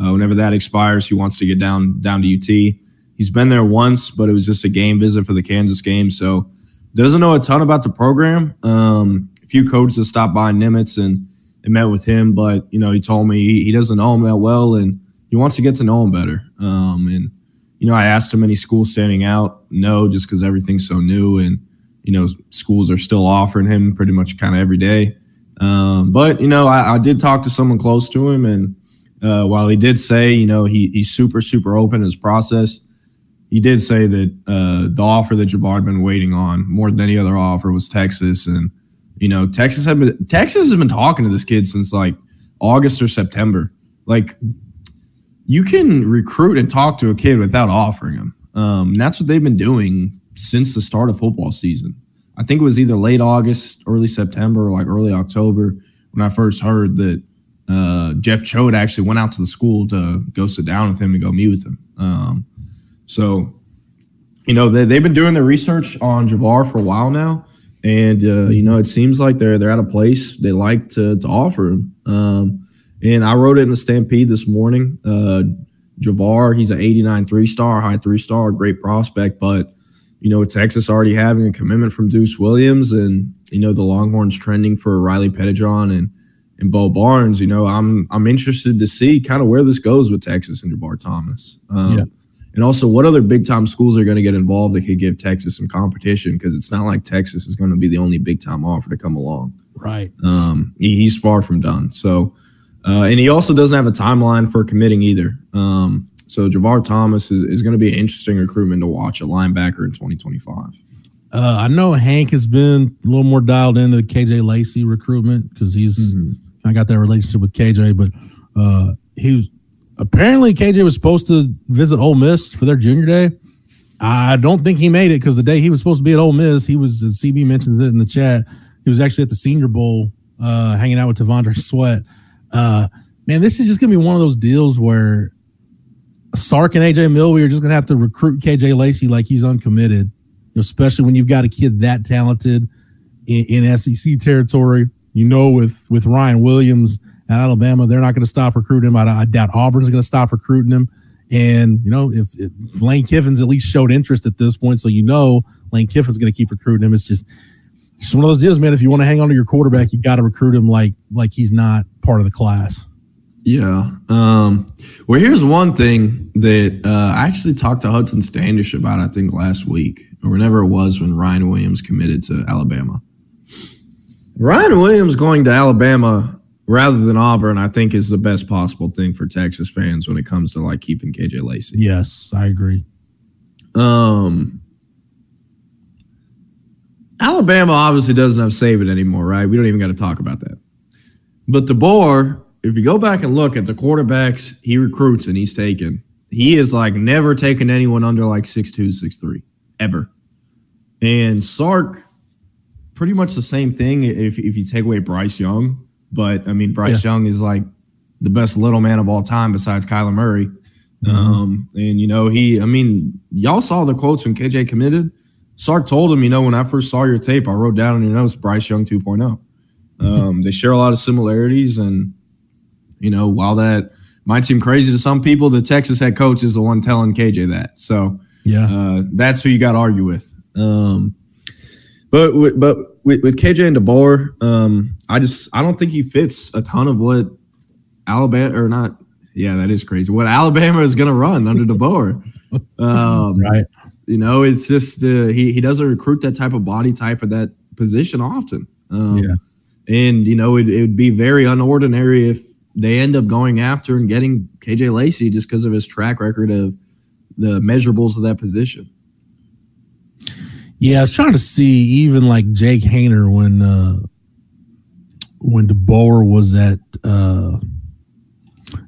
Uh, whenever that expires, he wants to get down down to UT. He's been there once, but it was just a game visit for the Kansas game. So doesn't know a ton about the program. Um, a few coaches have stopped by Nimitz and, and met with him, but you know he told me he, he doesn't know him that well and he wants to get to know him better. Um, and you know I asked him any schools standing out. No, just because everything's so new and you know schools are still offering him pretty much kind of every day. Um, but you know I, I, did talk to someone close to him and. Uh, while he did say, you know, he, he's super, super open in his process, he did say that uh, the offer that Javar had been waiting on more than any other offer was Texas, and you know Texas had been Texas has been talking to this kid since like August or September. Like you can recruit and talk to a kid without offering him. Um, that's what they've been doing since the start of football season. I think it was either late August, early September, or like early October when I first heard that uh, Jeff Choate actually went out to the school to go sit down with him and go meet with him. Um, so, you know, they, they've been doing their research on Javar for a while now. And, uh, you know, it seems like they're, they're at a place they like to, to offer him. Um, and I wrote it in the Stampede this morning. Uh, Javar, he's an 89 three star, high three star, great prospect. But, you know, Texas already having a commitment from Deuce Williams and, you know, the Longhorns trending for Riley Pettijohn and, and Bo Barnes, you know, I'm I'm interested to see kind of where this goes with Texas and Javar Thomas. Um, yeah. And also, what other big time schools are going to get involved that could give Texas some competition? Because it's not like Texas is going to be the only big time offer to come along. Right. Um, he, he's far from done. So, uh, and he also doesn't have a timeline for committing either. Um, so Javar Thomas is, is going to be an interesting recruitment to watch a linebacker in 2025. Uh, I know Hank has been a little more dialed into the KJ Lacey recruitment because he's mm-hmm. I got that relationship with KJ, but uh, he apparently KJ was supposed to visit Ole Miss for their junior day. I don't think he made it because the day he was supposed to be at Ole Miss, he was. CB mentions it in the chat. He was actually at the Senior Bowl, uh, hanging out with T'Vondre Sweat. Uh, man, this is just gonna be one of those deals where Sark and AJ Milwee are just gonna have to recruit KJ Lacey like he's uncommitted, especially when you've got a kid that talented in, in SEC territory. You know, with with Ryan Williams at Alabama, they're not going to stop recruiting him. I, I doubt Auburn's going to stop recruiting him. And you know, if, if, Lane Kiffin's at least showed interest at this point, so you know Lane Kiffin's going to keep recruiting him. It's just it's one of those deals, man. If you want to hang on to your quarterback, you got to recruit him like like he's not part of the class. Yeah. Um, well, here's one thing that uh, I actually talked to Hudson Standish about. I think last week or whenever it was when Ryan Williams committed to Alabama. Ryan Williams going to Alabama rather than Auburn, I think is the best possible thing for Texas fans when it comes to like keeping KJ Lacey. Yes, I agree. Um, Alabama obviously doesn't have Saban anymore, right? We don't even got to talk about that. But DeBoer, if you go back and look at the quarterbacks he recruits and he's taken, he is like never taken anyone under like six two, six three, ever. And Sark, pretty much the same thing if, if you take away Bryce Young. But I mean, Bryce yeah. Young is like the best little man of all time besides Kyler Murray. Mm-hmm. Um, and you know, he, I mean, y'all saw the quotes when KJ committed. Sark told him, you know, when I first saw your tape, I wrote down in your notes Bryce Young 2.0. Mm-hmm. Um, they share a lot of similarities. And, you know, while that might seem crazy to some people, the Texas head coach is the one telling KJ that. So, yeah, uh, that's who you got to argue with. Um, but but with, with KJ and DeBoer, um, I just I don't think he fits a ton of what Alabama or not. Yeah, that is crazy. What Alabama is going to run under DeBoer, um, right? You know, it's just uh, he he doesn't recruit that type of body type of that position often. Um, yeah, and you know it, it would be very unordinary if they end up going after and getting KJ Lacey just because of his track record of the measurables of that position. Yeah, I was trying to see even like Jake Haener when uh when DeBoer was at uh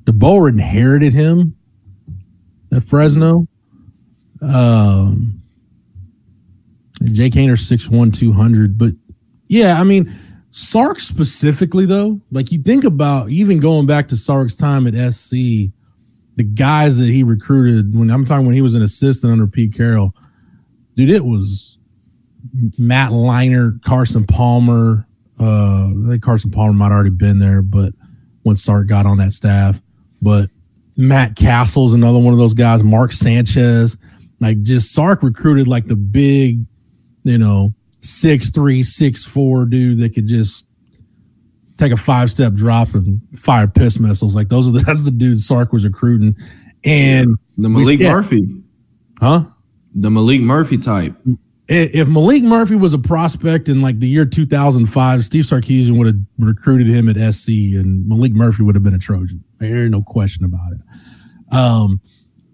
DeBoer inherited him at Fresno. Um Jake Haener six one two hundred, but yeah, I mean Sark specifically though, like you think about even going back to Sark's time at SC, the guys that he recruited when I'm talking when he was an assistant under Pete Carroll, dude, it was Matt Leinart, Carson Palmer. Uh, I think Carson Palmer might already been there, but when Sark got on that staff, but Matt Cassel's another one of those guys. Mark Sanchez, like just Sark recruited like the big, you know, six three, six four dude that could just take a five step drop and fire piss missiles. Like those are the, that's the dude Sark was recruiting. And the Malik Murphy, huh? The Malik Murphy type if Malik Murphy was a prospect in like the year 2005, Steve Sarkisian would have recruited him at SC, and Malik Murphy would have been a Trojan. There's no question about it. Um,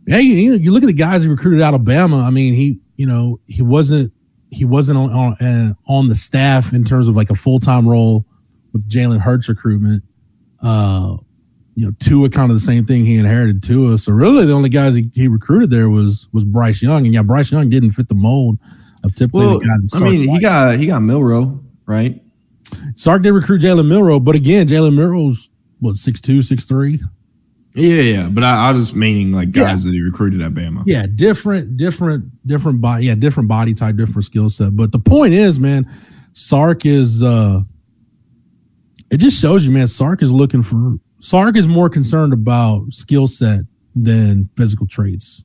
yeah, you, you look at the guys he recruited Alabama. I mean, he, you know, he wasn't he wasn't on on, uh, on the staff in terms of like a full time role with Jalen Hurts recruitment. Uh, you know, Tua kind of the same thing he inherited Tua. So really, the only guys he, he recruited there was was Bryce Young, and yeah, Bryce Young didn't fit the mold typically well, I mean, he got he got Milroe, right? Sark did recruit Jalen Milroe, but again, Jalen Milroe's what six two, six three. Yeah, yeah, but I, I was meaning like guys yeah. that he recruited at Bama. Yeah, different, different, different body. Yeah, different body type, different skill set. But the point is, man, Sark is. uh It just shows you, man. Sark is looking for. Sark is more concerned about skill set than physical traits.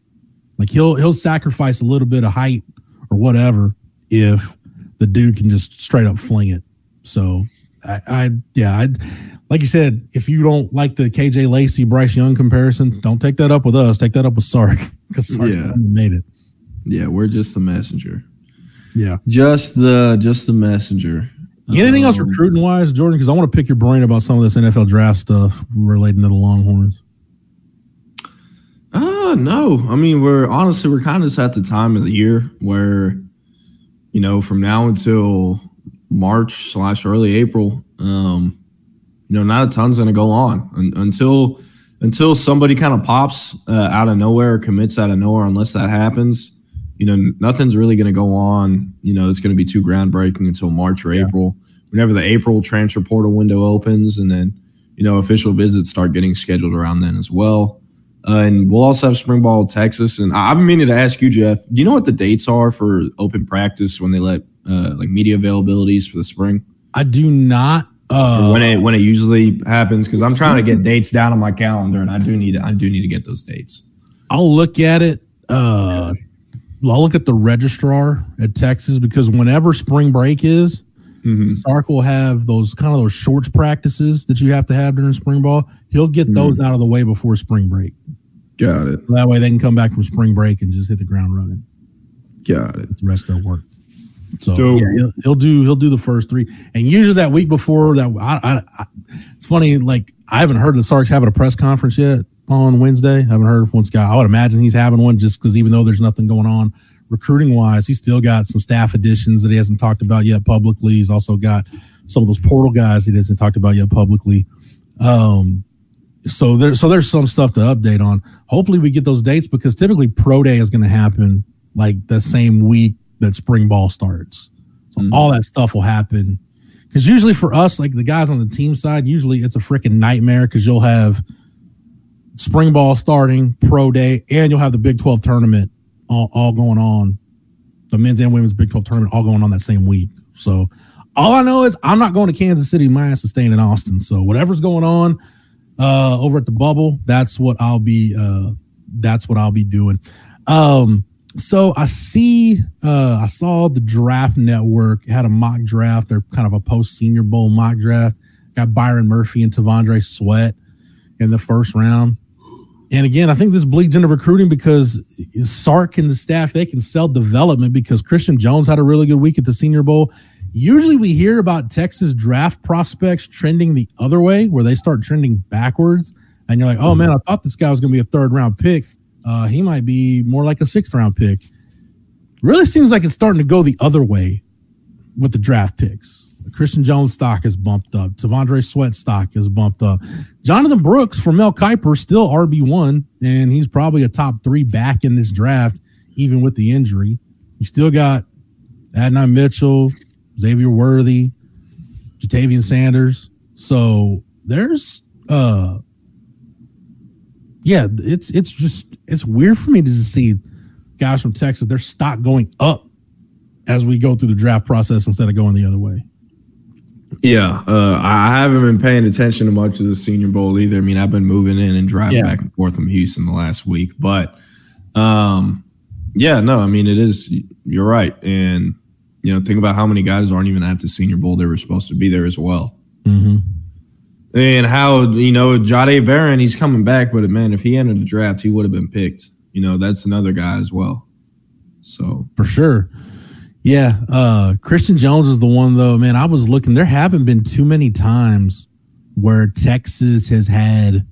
Like he'll he'll sacrifice a little bit of height or whatever if the dude can just straight up fling it. So I, I yeah, I like you said, if you don't like the KJ Lacey Bryce Young comparison, don't take that up with us. Take that up with Sark because Sark yeah. made it. Yeah, we're just the messenger. Yeah, just the just the messenger. Anything um, else recruiting wise, Jordan? Because I want to pick your brain about some of this NFL draft stuff relating to the Longhorns. Uh no. I mean, we're honestly we're kind of just at the time of the year where, you know, from now until March slash early April, um, you know, not a ton's going to go on until until somebody kind of pops uh, out of nowhere, or commits out of nowhere. Unless that happens, you know, nothing's really going to go on. You know, it's going to be too groundbreaking until March or yeah. April. Whenever the April transfer portal window opens, and then you know official visits start getting scheduled around then as well. Uh, and we'll also have spring ball Texas. And I've been meaning to ask you, Jeff. Do you know what the dates are for open practice when they let uh, like media availabilities for the spring? I do not. Uh, when it when it usually happens, because I'm trying to get dates down on my calendar, and I do need I do need to get those dates. I'll look at it. Uh, I'll look at the registrar at Texas because whenever spring break is, mm-hmm. Sark will have those kind of those shorts practices that you have to have during spring ball. He'll get mm-hmm. those out of the way before spring break. Got it. So that way they can come back from spring break and just hit the ground running. Got it. The rest of their work. So yeah, he'll, he'll, do he'll do the first three, and usually that week before that, I, I, I, it's funny. Like I haven't heard the Sarks having a press conference yet on Wednesday. I haven't heard if one guy. I would imagine he's having one just because even though there's nothing going on recruiting wise, he's still got some staff additions that he hasn't talked about yet publicly. He's also got some of those portal guys he hasn't talked about yet publicly. Um, so there, so there's some stuff to update on. Hopefully, we get those dates because typically pro day is going to happen like the same week that spring ball starts. So mm-hmm. all that stuff will happen. Because usually for us, like the guys on the team side, usually it's a freaking nightmare because you'll have spring ball starting, pro day, and you'll have the Big 12 tournament all, all going on. The men's and women's Big 12 tournament all going on that same week. So all I know is I'm not going to Kansas City. My ass is staying in Austin. So whatever's going on uh, over at the bubble, that's what I'll be. Uh, that's what I'll be doing. Um, so I see, uh, I saw the draft network had a mock draft. They're kind of a post Senior Bowl mock draft. Got Byron Murphy and T'Vondre Sweat in the first round. And again, I think this bleeds into recruiting because Sark and the staff they can sell development because Christian Jones had a really good week at the Senior Bowl. Usually, we hear about Texas draft prospects trending the other way, where they start trending backwards, and you're like, "Oh man, I thought this guy was going to be a third round pick." Uh, he might be more like a sixth round pick. Really seems like it's starting to go the other way with the draft picks. Christian Jones stock is bumped up. T'Vondre Sweat stock is bumped up. Jonathan Brooks for Mel Kiper still RB one, and he's probably a top three back in this draft, even with the injury. You still got Adonai Mitchell, Xavier Worthy, Ja'Tavion Sanders. So there's uh yeah, it's it's just it's weird for me to see guys from Texas, their stock going up as we go through the draft process instead of going the other way. Yeah, uh, I haven't been paying attention to much of the Senior Bowl either. I mean, I've been moving in and driving yeah. back and forth from Houston the last week, but um, yeah, no, I mean, it is. You're right, and you know, think about how many guys aren't even at the Senior Bowl. They were supposed to be there as well. Mm-hmm and how you know Jahdae Barron, he's coming back, but man, if he entered the draft, he would have been picked. You know, that's another guy as well. So for sure. Yeah, uh Christian Jones is the one though. Man, I was looking. There haven't been too many times where Texas has had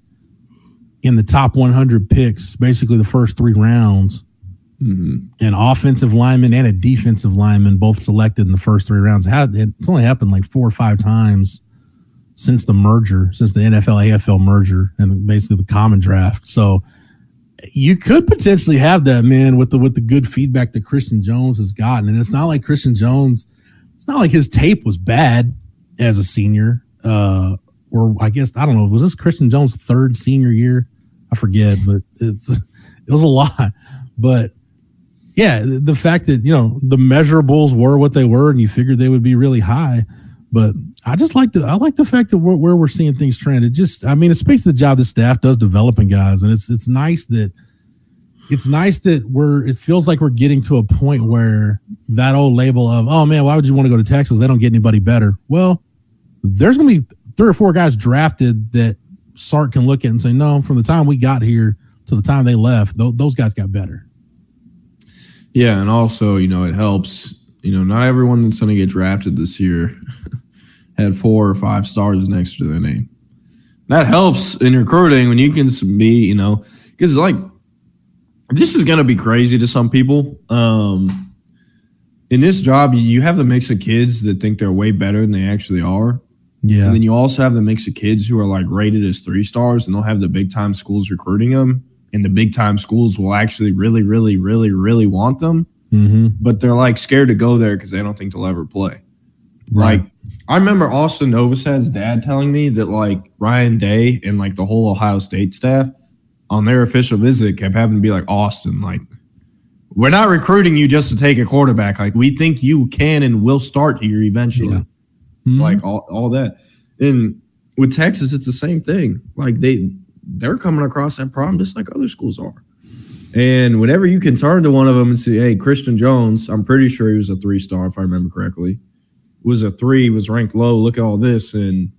in the top 100 picks, basically the first three rounds, mm-hmm. an offensive lineman and a defensive lineman both selected in the first three rounds. It's only happened like four or five times since the merger, since the NFL AFL merger and basically the common draft. So you could potentially have that man with the with the good feedback that Christian Jones has gotten. And it's not like Christian Jones, it's not like his tape was bad as a senior. Uh or I guess I don't know, was this Christian Jones' third senior year? I forget, but it's it was a lot. But yeah, the fact that you know the measurables were what they were, and you figured they would be really high. But I just like the I like the fact that we're, where we're seeing things trend. It just I mean it speaks to the job the staff does developing guys, and it's it's nice that it's nice that we're it feels like we're getting to a point where that old label of oh man why would you want to go to Texas they don't get anybody better. Well, there's gonna be three or four guys drafted that Sark can look at and say no from the time we got here to the time they left th- those guys got better. Yeah, and also you know it helps you know not everyone that's going to get drafted this year had four or five stars next to their name. That helps in recruiting when you can be, you know, because like this is gonna be crazy to some people. Um, in this job, you have the mix of kids that think they're way better than they actually are. Yeah. And then you also have the mix of kids who are like rated as three stars and they'll have the big time schools recruiting them. And the big time schools will actually really, really, really, really want them. Mm-hmm. But they're like scared to go there because they don't think they'll ever play. Right. Like, I remember Austin Novosad's dad telling me that like Ryan Day and like the whole Ohio State staff on their official visit kept having to be like, Austin, like, we're not recruiting you just to take a quarterback. Like, we think you can and will start here eventually Yeah. Mhm. like all, all that. And with Texas, it's the same thing. Like they they're coming across that problem just like other schools are. And whenever you can turn to one of them and say, "Hey, Christian Jones, I'm pretty sure he was a three star if I remember correctly, was a three, was ranked low. Look at all this, and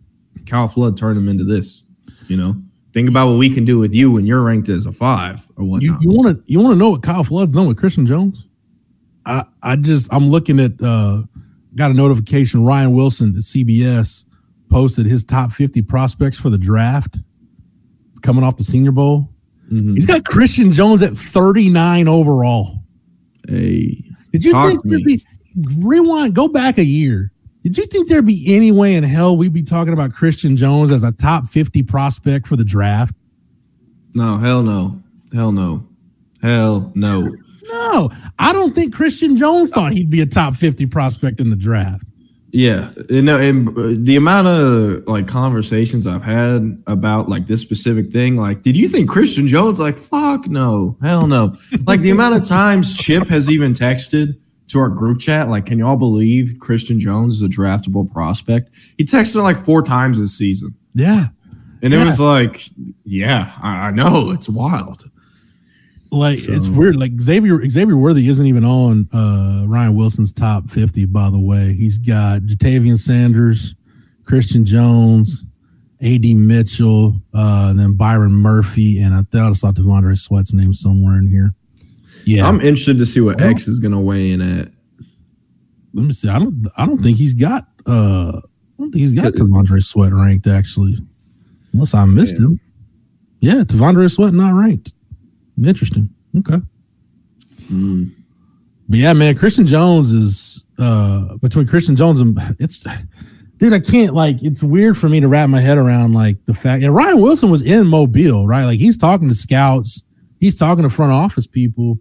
Kyle Flood turned him into this. You know, think about what we can do with you when you're ranked as a five or whatnot. you want to you want to know what Kyle Flood's done with Christian Jones? I I just I'm looking at uh got a notification Ryan Wilson at CBS posted his top 50 prospects for the draft coming off the Senior Bowl. Mhm. He's got Christian Jones at 39 overall. Hey, Did you think be rewind go back a year? Did you think there'd be any way in hell we'd be talking about Christian Jones as a top 50 prospect for the draft? no, hell no, hell no, hell no. No, I don't think Christian Jones thought he'd be a top 50 prospect in the draft. Yeah, you know, and uh, the amount of like conversations I've had about like this specific thing, like, did you think Christian Jones? Like, fuck no, hell no. like the amount of times Chip has even texted to our group chat, like, can y'all believe Christian Jones is a draftable prospect? He texted me like four times this season, Yeah. and Yeah. it was like, yeah, I, I know it's wild. Like it's weird. Like Xavier Xavier Worthy isn't even on uh Ryan Wilson's top 50, by the way. He's got Ja'Tavion Sanders, Christian Jones, AD Mitchell, uh, and then Byron Murphy, and I thought I saw T'Vondre Sweat's name somewhere in here. Yeah. I'm interested to see what Well- X is gonna weigh in at. let me see. I don't I don't think he's got uh I don't think he's got T'Vondre Sweat ranked actually. Unless I missed Yeah. him. Yeah, T'Vondre Sweat not ranked. Interesting. Okay. Mm. But yeah, man, Christian Jones is uh between Christian Jones and it's dude, I can't like it's weird for me to wrap my head around like the fact and Ryan Wilson was in Mobile, right? Like he's talking to scouts, he's talking to front office people.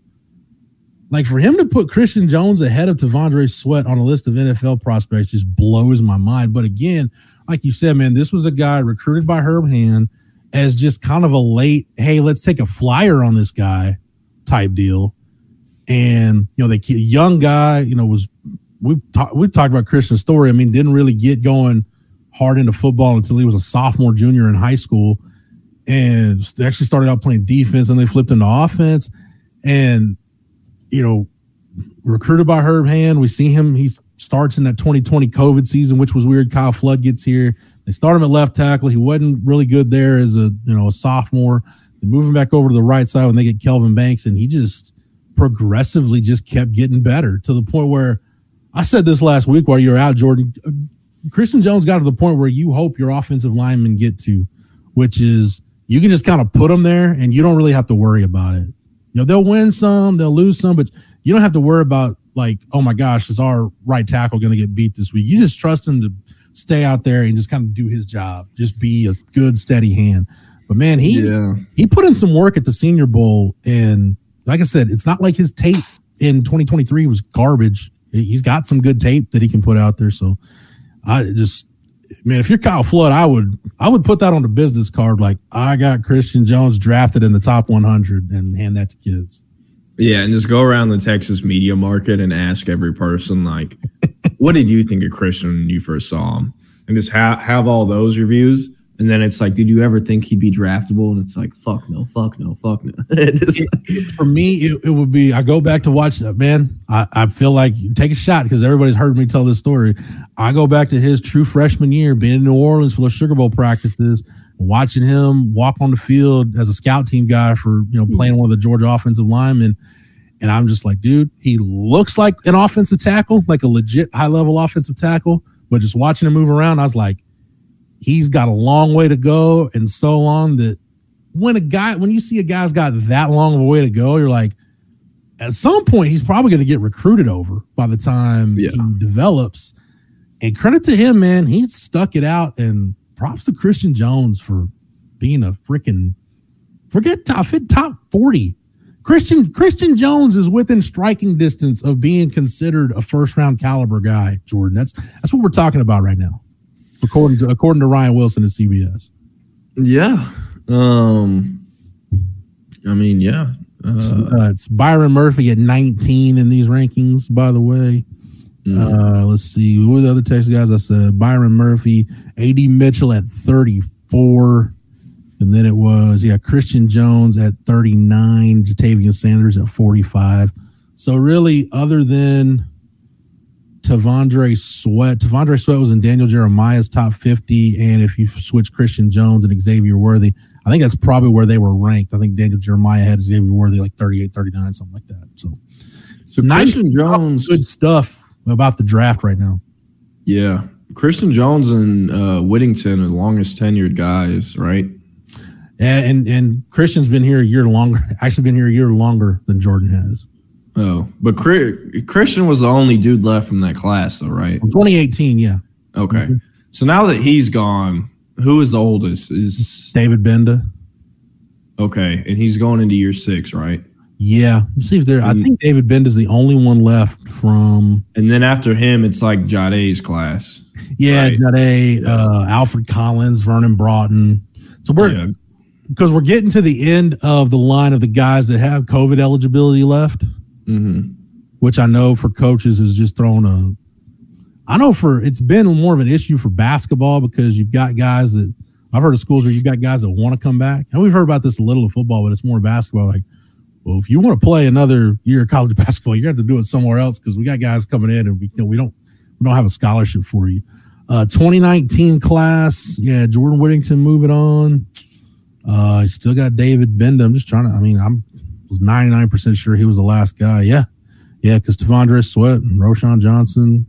Like for him to put Christian Jones ahead of T'Vondre Sweat on a list of NFL prospects just blows my mind. But again, like you said, man, this was a guy recruited by Herb Hand as just kind of a late, hey, let's take a flyer on this guy type deal. And you know they a young guy you know was we talked we talked about Christian's story. I mean didn't really get going hard into football until he was a sophomore junior in high school. And actually started out playing defense and they flipped into offense. And you know recruited by Herb Hand we see him he starts in that 2020 COVID season which was weird Kyle Flood gets here they start him at left tackle he wasn't really good there as a you know a sophomore they move him back over to the right side when they get Kelvin Banks and he just progressively just kept getting better to the point where I said this last week while you were out, Jordan. uh, Christian Jones got to the point where you hope your offensive linemen get to, which is you can just kind of put them there and you don't really have to worry about it. You know, they'll win some, they'll lose some, but you don't have to worry about like, oh my gosh, is our right tackle going to get beat this week? You just trust him to stay out there and just kind of do his job, just be a good, steady hand. But man, he Yeah, he put in some work at the Senior Bowl, and like I said, it's not like his tape in 2023 was garbage. He's got some good tape that he can put out there. So I just, man, if you're Kyle Flood, I would I would put that on the business card. Like I got Christian Jones drafted in the top 100 and hand that to kids. Yeah, and just go around the Texas media market and ask every person like, "What did you think of Christian when you first saw him?" And just have have all those reviews, and then it's like, "Did you ever think he'd be draftable?" And it's like, "Fuck no, fuck no, fuck no." For me, it, it would be I go back to watch that man. I, I feel like take a shot because everybody's heard me tell this story. I go back to his true freshman year, being in New Orleans for the Sugar Bowl practices, watching him walk on the field as a scout team guy for you know playing one of the Georgia offensive linemen. And I'm just like, dude, he looks like an offensive tackle, like a legit high level offensive tackle, but just watching him move around, I was like, he's got a long way to go, and so long that when a guy, when you see a guy's got that long of a way to go, you're like, at some point, he's probably going to get recruited over by the time Yeah. he develops. And credit to him, man, he stuck it out. And props to Christian Jones for being a freaking forget top fit top 40. Christian Christian Jones is within striking distance of being considered a first round caliber guy, Jordan. That's that's what we're talking about right now. According to according to Ryan Wilson at CBS. Yeah. Um. I mean, yeah. Uh, Uh, it's Byron Murphy at 19 in these rankings, by the way. mm, Uh, let's see. Who were the other Texas guys I said? Byron Murphy, AD Mitchell at 34. And then it was, yeah, Christian Jones at 39, Ja'Tavion Sanders at 45. So, really, other than T'Vondre Sweat, T'Vondre Sweat was in Daniel Jeremiah's top 50. And if you switch Christian Jones and Xavier Worthy, I think that's probably where they were ranked. I think Daniel Jeremiah had Xavier Worthy like 38, 39, something like that. So, so nice Christian Jones. good stuff about the draft right now. Yeah. Christian Jones and uh, Whittington are the longest tenured guys, right? And, and and Christian's been here a year longer. Actually, been here a year longer than Jordan has. Oh, but Christian was the only dude left from that class, though, right? 2018, yeah. Okay. Mhm. So now that he's gone, who is the oldest? Is David Benda. okay, and he's going into year six, right? Yeah. Let's see if there. I Mm. think David Benda's the only one left from. And then after him, it's like Jade's class. Yeah, Right. a uh, Alfred Collins, Vernon Broughton. So we're Yeah. because we're getting to the end of the line of the guys that have COVID eligibility left. Hmm which I know for coaches is just thrown a. I know for it's been more of an issue for basketball because you've got guys that I've heard of schools where you've got guys that want to come back. And we've heard about this a little in football, but it's more basketball. Like, well, if you want to play another year of college basketball, you have to do it somewhere else because we got guys coming in and we we don't we don't have a scholarship for you. Uh, 2019 class, yeah, Jordan Whittington moving on. Uh, still got David Benda. I'm just trying to. I mean, I'm was 99 percent sure he was the last guy. Yeah, yeah, because T'Vondre Sweat and Roschon Johnson,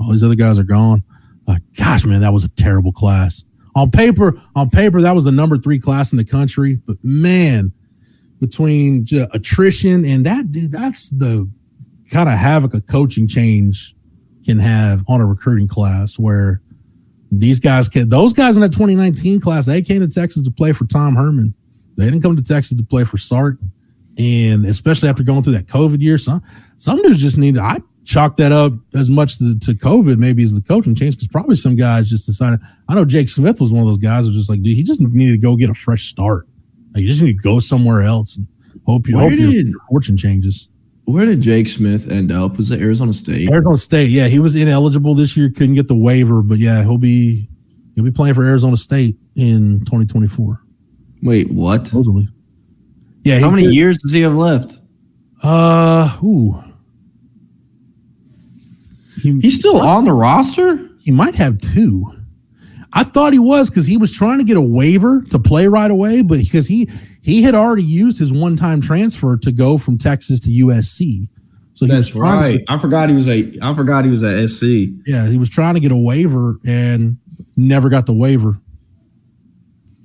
all these other guys are gone. Uh, gosh, man, that was a terrible class. On paper, on paper, that was the number three class in the country. But man, between attrition and that, dude, that's the kind of havoc a coaching change can have on a recruiting class where these guys can those guys in that 2019 class, they came to Texas to play for Tom Herman. They didn't come to Texas to play for Sark. And especially after going through that COVID year, some some dudes just need I chalk that up as much to, to COVID maybe as the coaching change because probably some guys just decided. I know Jake Smith was one of those guys who was just like, dude, he just needed to go get a fresh start. Like you just need to go somewhere else and hope you Where hope your, did- your fortune changes. Where did Jake Smith end up? Was it Arizona State? Arizona State, yeah, he was ineligible this year, couldn't get the waiver, but yeah, he'll be he'll be playing for Arizona State in 2024, Wait, what? supposedly. Yeah, How many could- years does he have left? Uh, ooh, he, He's still on the roster? he might have two. I thought he was because he was trying to get a waiver to play right away, but because he he had already used his one time transfer to go from Texas to USC. So he was trying to- I forgot he was a. I forgot he was at SC. yeah, he was trying to get a waiver and never got the waiver.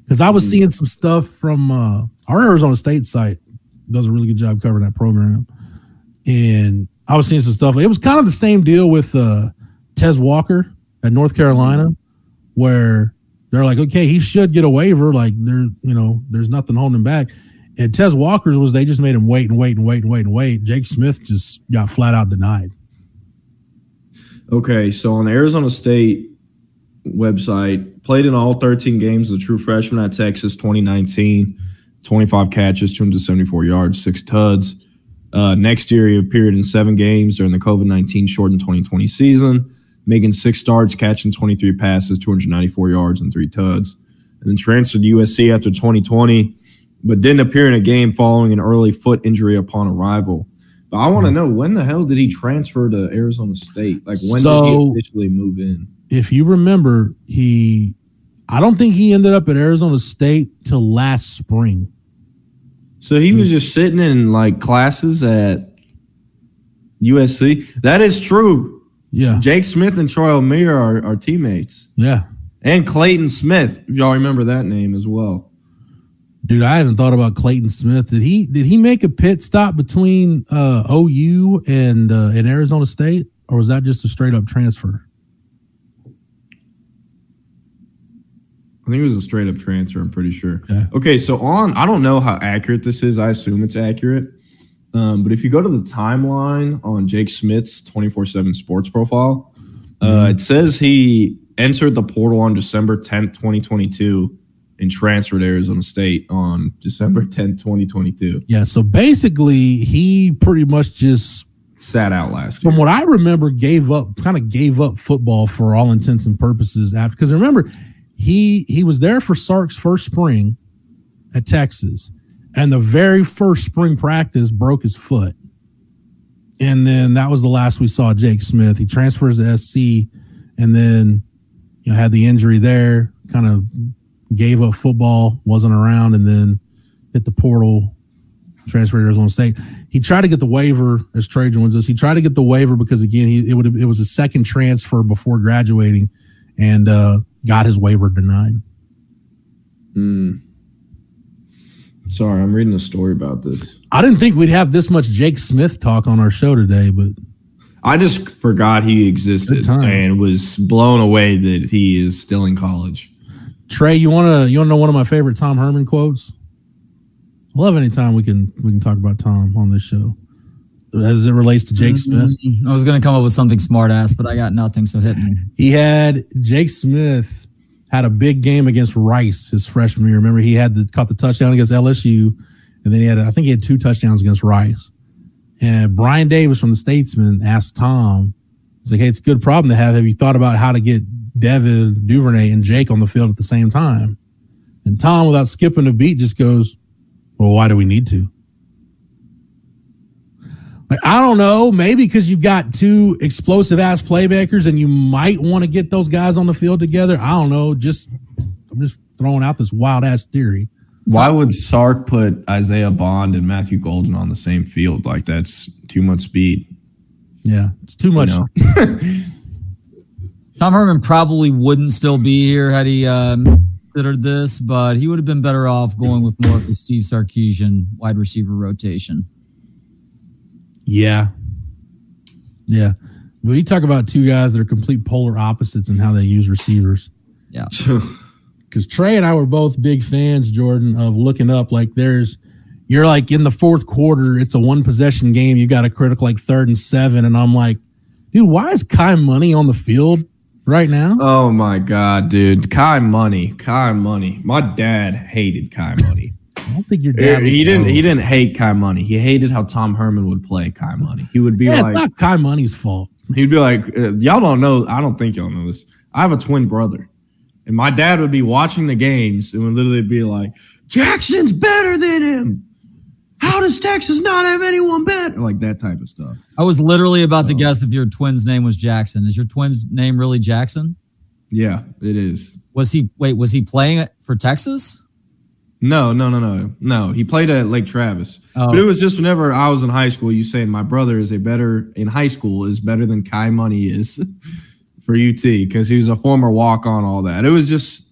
Because I was Hmm. seeing some stuff from uh, our Arizona State site does a really good job covering that program, and I was seeing some stuff. It was kind of the same deal with uh, Tez Walker at North Carolina, where they're like, okay, he should get a waiver. Like there, you know, there's nothing holding him back. And Tez Walker's was they just made him wait and wait and wait and wait and wait. Jake Smith just got flat out denied. Okay, so on the Arizona State website, played in all 13 games as a true freshman at Texas 2019, 25 catches, 274 yards, six tuds. Uh, next year, he appeared in seven games during the COVID 19 shortened 2020 season, making six starts, catching 23 passes, 294 yards, and three tuds. And then transferred to USC after 2020, but didn't appear in a game following an early foot injury upon arrival. But I want to know when the hell did he transfer to Arizona State? Like when did he officially move in? if you remember, he I don't think he ended up at Arizona State till last spring. So he was just sitting in like classes at USC. That is true. Yeah. Jake Smith and Troy Omeire are, are teammates. Yeah. And Clayton Smith, if y'all remember that name as well. Dude, I haven't thought about Clayton Smith. Did he did he make a pit stop between uh, OU and uh, and Arizona State, or was that just a straight up transfer? I think it was a straight up transfer. I'm pretty sure. Okay. Okay, so on, I don't know how accurate this is. I assume it's accurate. Um, but if you go to the timeline on Jake Smith's 24 7 sports profile, uh, it says he entered the portal on December 10th, 2022, and transferred to Arizona State on December 10th, 2022. Yeah. So basically, he pretty much just, Sat out last year. from what I remember, gave up, kind of gave up football for all intents and purposes. After because remember, he he was there for Sark's first spring at Texas, and the very first spring practice broke his foot. And then that was the last we saw Jake Smith. He transfers to SC and then you know had the injury there, kind of gave up football, wasn't around, and then hit the portal, transferred to Arizona State. He tried to get the waiver as Trajan was us. He tried to get the waiver because again, he it would it was a second transfer before graduating and uh got his waiver denied. Mm. Sorry, I'm reading a story about this. I didn't think we'd have this much Jake Smith talk on our show today, but I just forgot he existed and was blown away that he is still in college. Trey, you wanna you wanna know one of my favorite Tom Herman quotes? I love anytime we can we can talk about Tom on this show. As it relates to Jake Smith. Mm, I was gonna come up with something smart ass, but I got nothing. So hit me. He had Jake Smith had a big game against Rice his freshman year. Remember, he had the caught the touchdown against LSU, and then he had I think he had two touchdowns against Rice. And Brian Davis from the Statesman asked Tom, he's like, "Hey, it's a good problem to have. Have you thought about how to get Devin Duvernay and Jake on the field at the same time?" And Tom, without skipping a beat, just goes, "Well, why do we need to?" Like, I don't know, maybe because you've got two explosive ass playmakers and you might want to get those guys on the field together. I don't know. Just I'm just throwing out this wild ass theory. Why would Sark put Isaiah Bond and Matthew Golden on the same field? Like that's too much speed. Yeah, it's too You much. know? Tom Herman probably wouldn't still be here had he um, considered this, but he would have been better off going with more of the Steve Sarkisian wide receiver rotation. Yeah, yeah. Well, you talk about two guys that are complete polar opposites in how they use receivers. Yeah. Because Trey and I were both big fans, Jordan, of looking up like there's you're like in the fourth quarter, it's a one possession game, you got a critical like third and seven, and I'm like, dude, why is Kai Money on the field right now? oh my god, dude! Kai Money, Kai Money. My dad hated Kai Money. I don't think your dad. he didn't. know. He didn't hate Kai Money. He hated how Tom Herman would play Kai Money. He would be Yeah, like, it's not Kai Money's fault. He'd be like, uh, y'all don't know. I don't think y'all know this. I have a twin brother, and my dad would be watching the games and would literally be like, Jackson's better than him. How does Texas not have anyone better? Like that type of stuff. I was literally about to guess if your twin's name was Jackson. Is your twin's name really Jackson? Yeah, it is. Was he wait, was he playing it for Texas? No, no, no, no, no. He played at Lake Travis, Oh. but it was just whenever I was in high school. You saying my brother is a better in high school is better than Kai Money is for UT because he was a former walk on. All that. It was just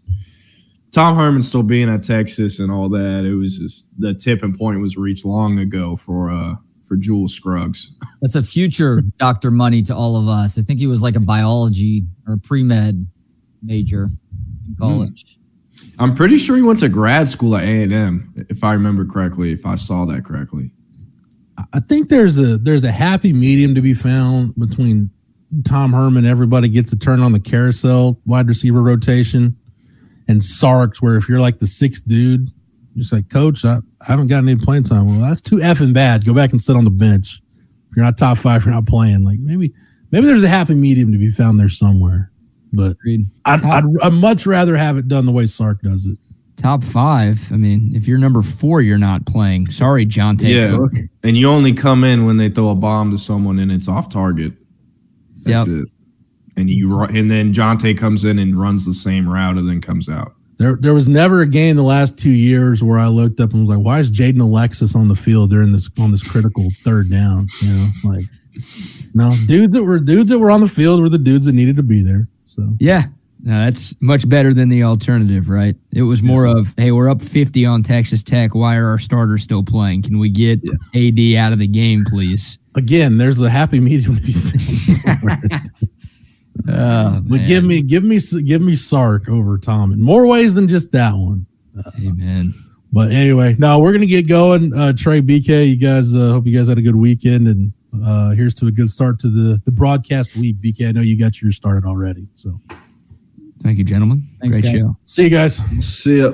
Tom Herman still being at Texas and all that. It was just the tipping point was reached long ago for uh for Jules Scruggs. That's a future Dr. Money to all of us. I think he was like a biology or pre med major in college. I'm pretty sure he went to grad school at A and M, if I remember correctly. If I saw that correctly. I think there's a there's a happy medium to be found between Tom Herman, everybody gets to turn on the carousel wide receiver rotation, and Sarks, where if you're like the sixth dude, you're just like, Coach, I, I haven't gotten any playing time. Well, that's too effing bad. Go back and sit on the bench. If you're not top five, you're not playing. Like maybe maybe there's a happy medium to be found there somewhere. But Agreed. I'd, I'd, I'd much rather have it done the way Sark does it. Top five. I mean, if you're number four, you're not playing. Sorry, Johntay Yeah. Cook. And you only come in when they throw a bomb to someone and it's off target. That's Yep. it. And you ru- and then Johntay comes in and runs the same route and then comes out. There, there was never a game the last two years where I looked up and was like, "Why is Jaden Alexis on the field during this on this critical third down?" You know, like No, dudes that were dudes that were on the field were the dudes that needed to be there. So Yeah. No, that's much better than the alternative, right? It was more of, hey, we're up 50 on Texas Tech. Why are our starters still playing? Can we get AD out of the game, please? again, there's the happy medium. to be found. Oh, but give me, give me, give me Sark over Tom in more ways than just that one. Amen. But anyway, now we're gonna get going. Uh, Trey, BK, you guys, uh, hope you guys had a good weekend, and uh, here's to a good start to the the broadcast week. BK, I know you got yours started already. So Thank you, gentlemen. Thanks, Great guys. show. see you guys. See ya.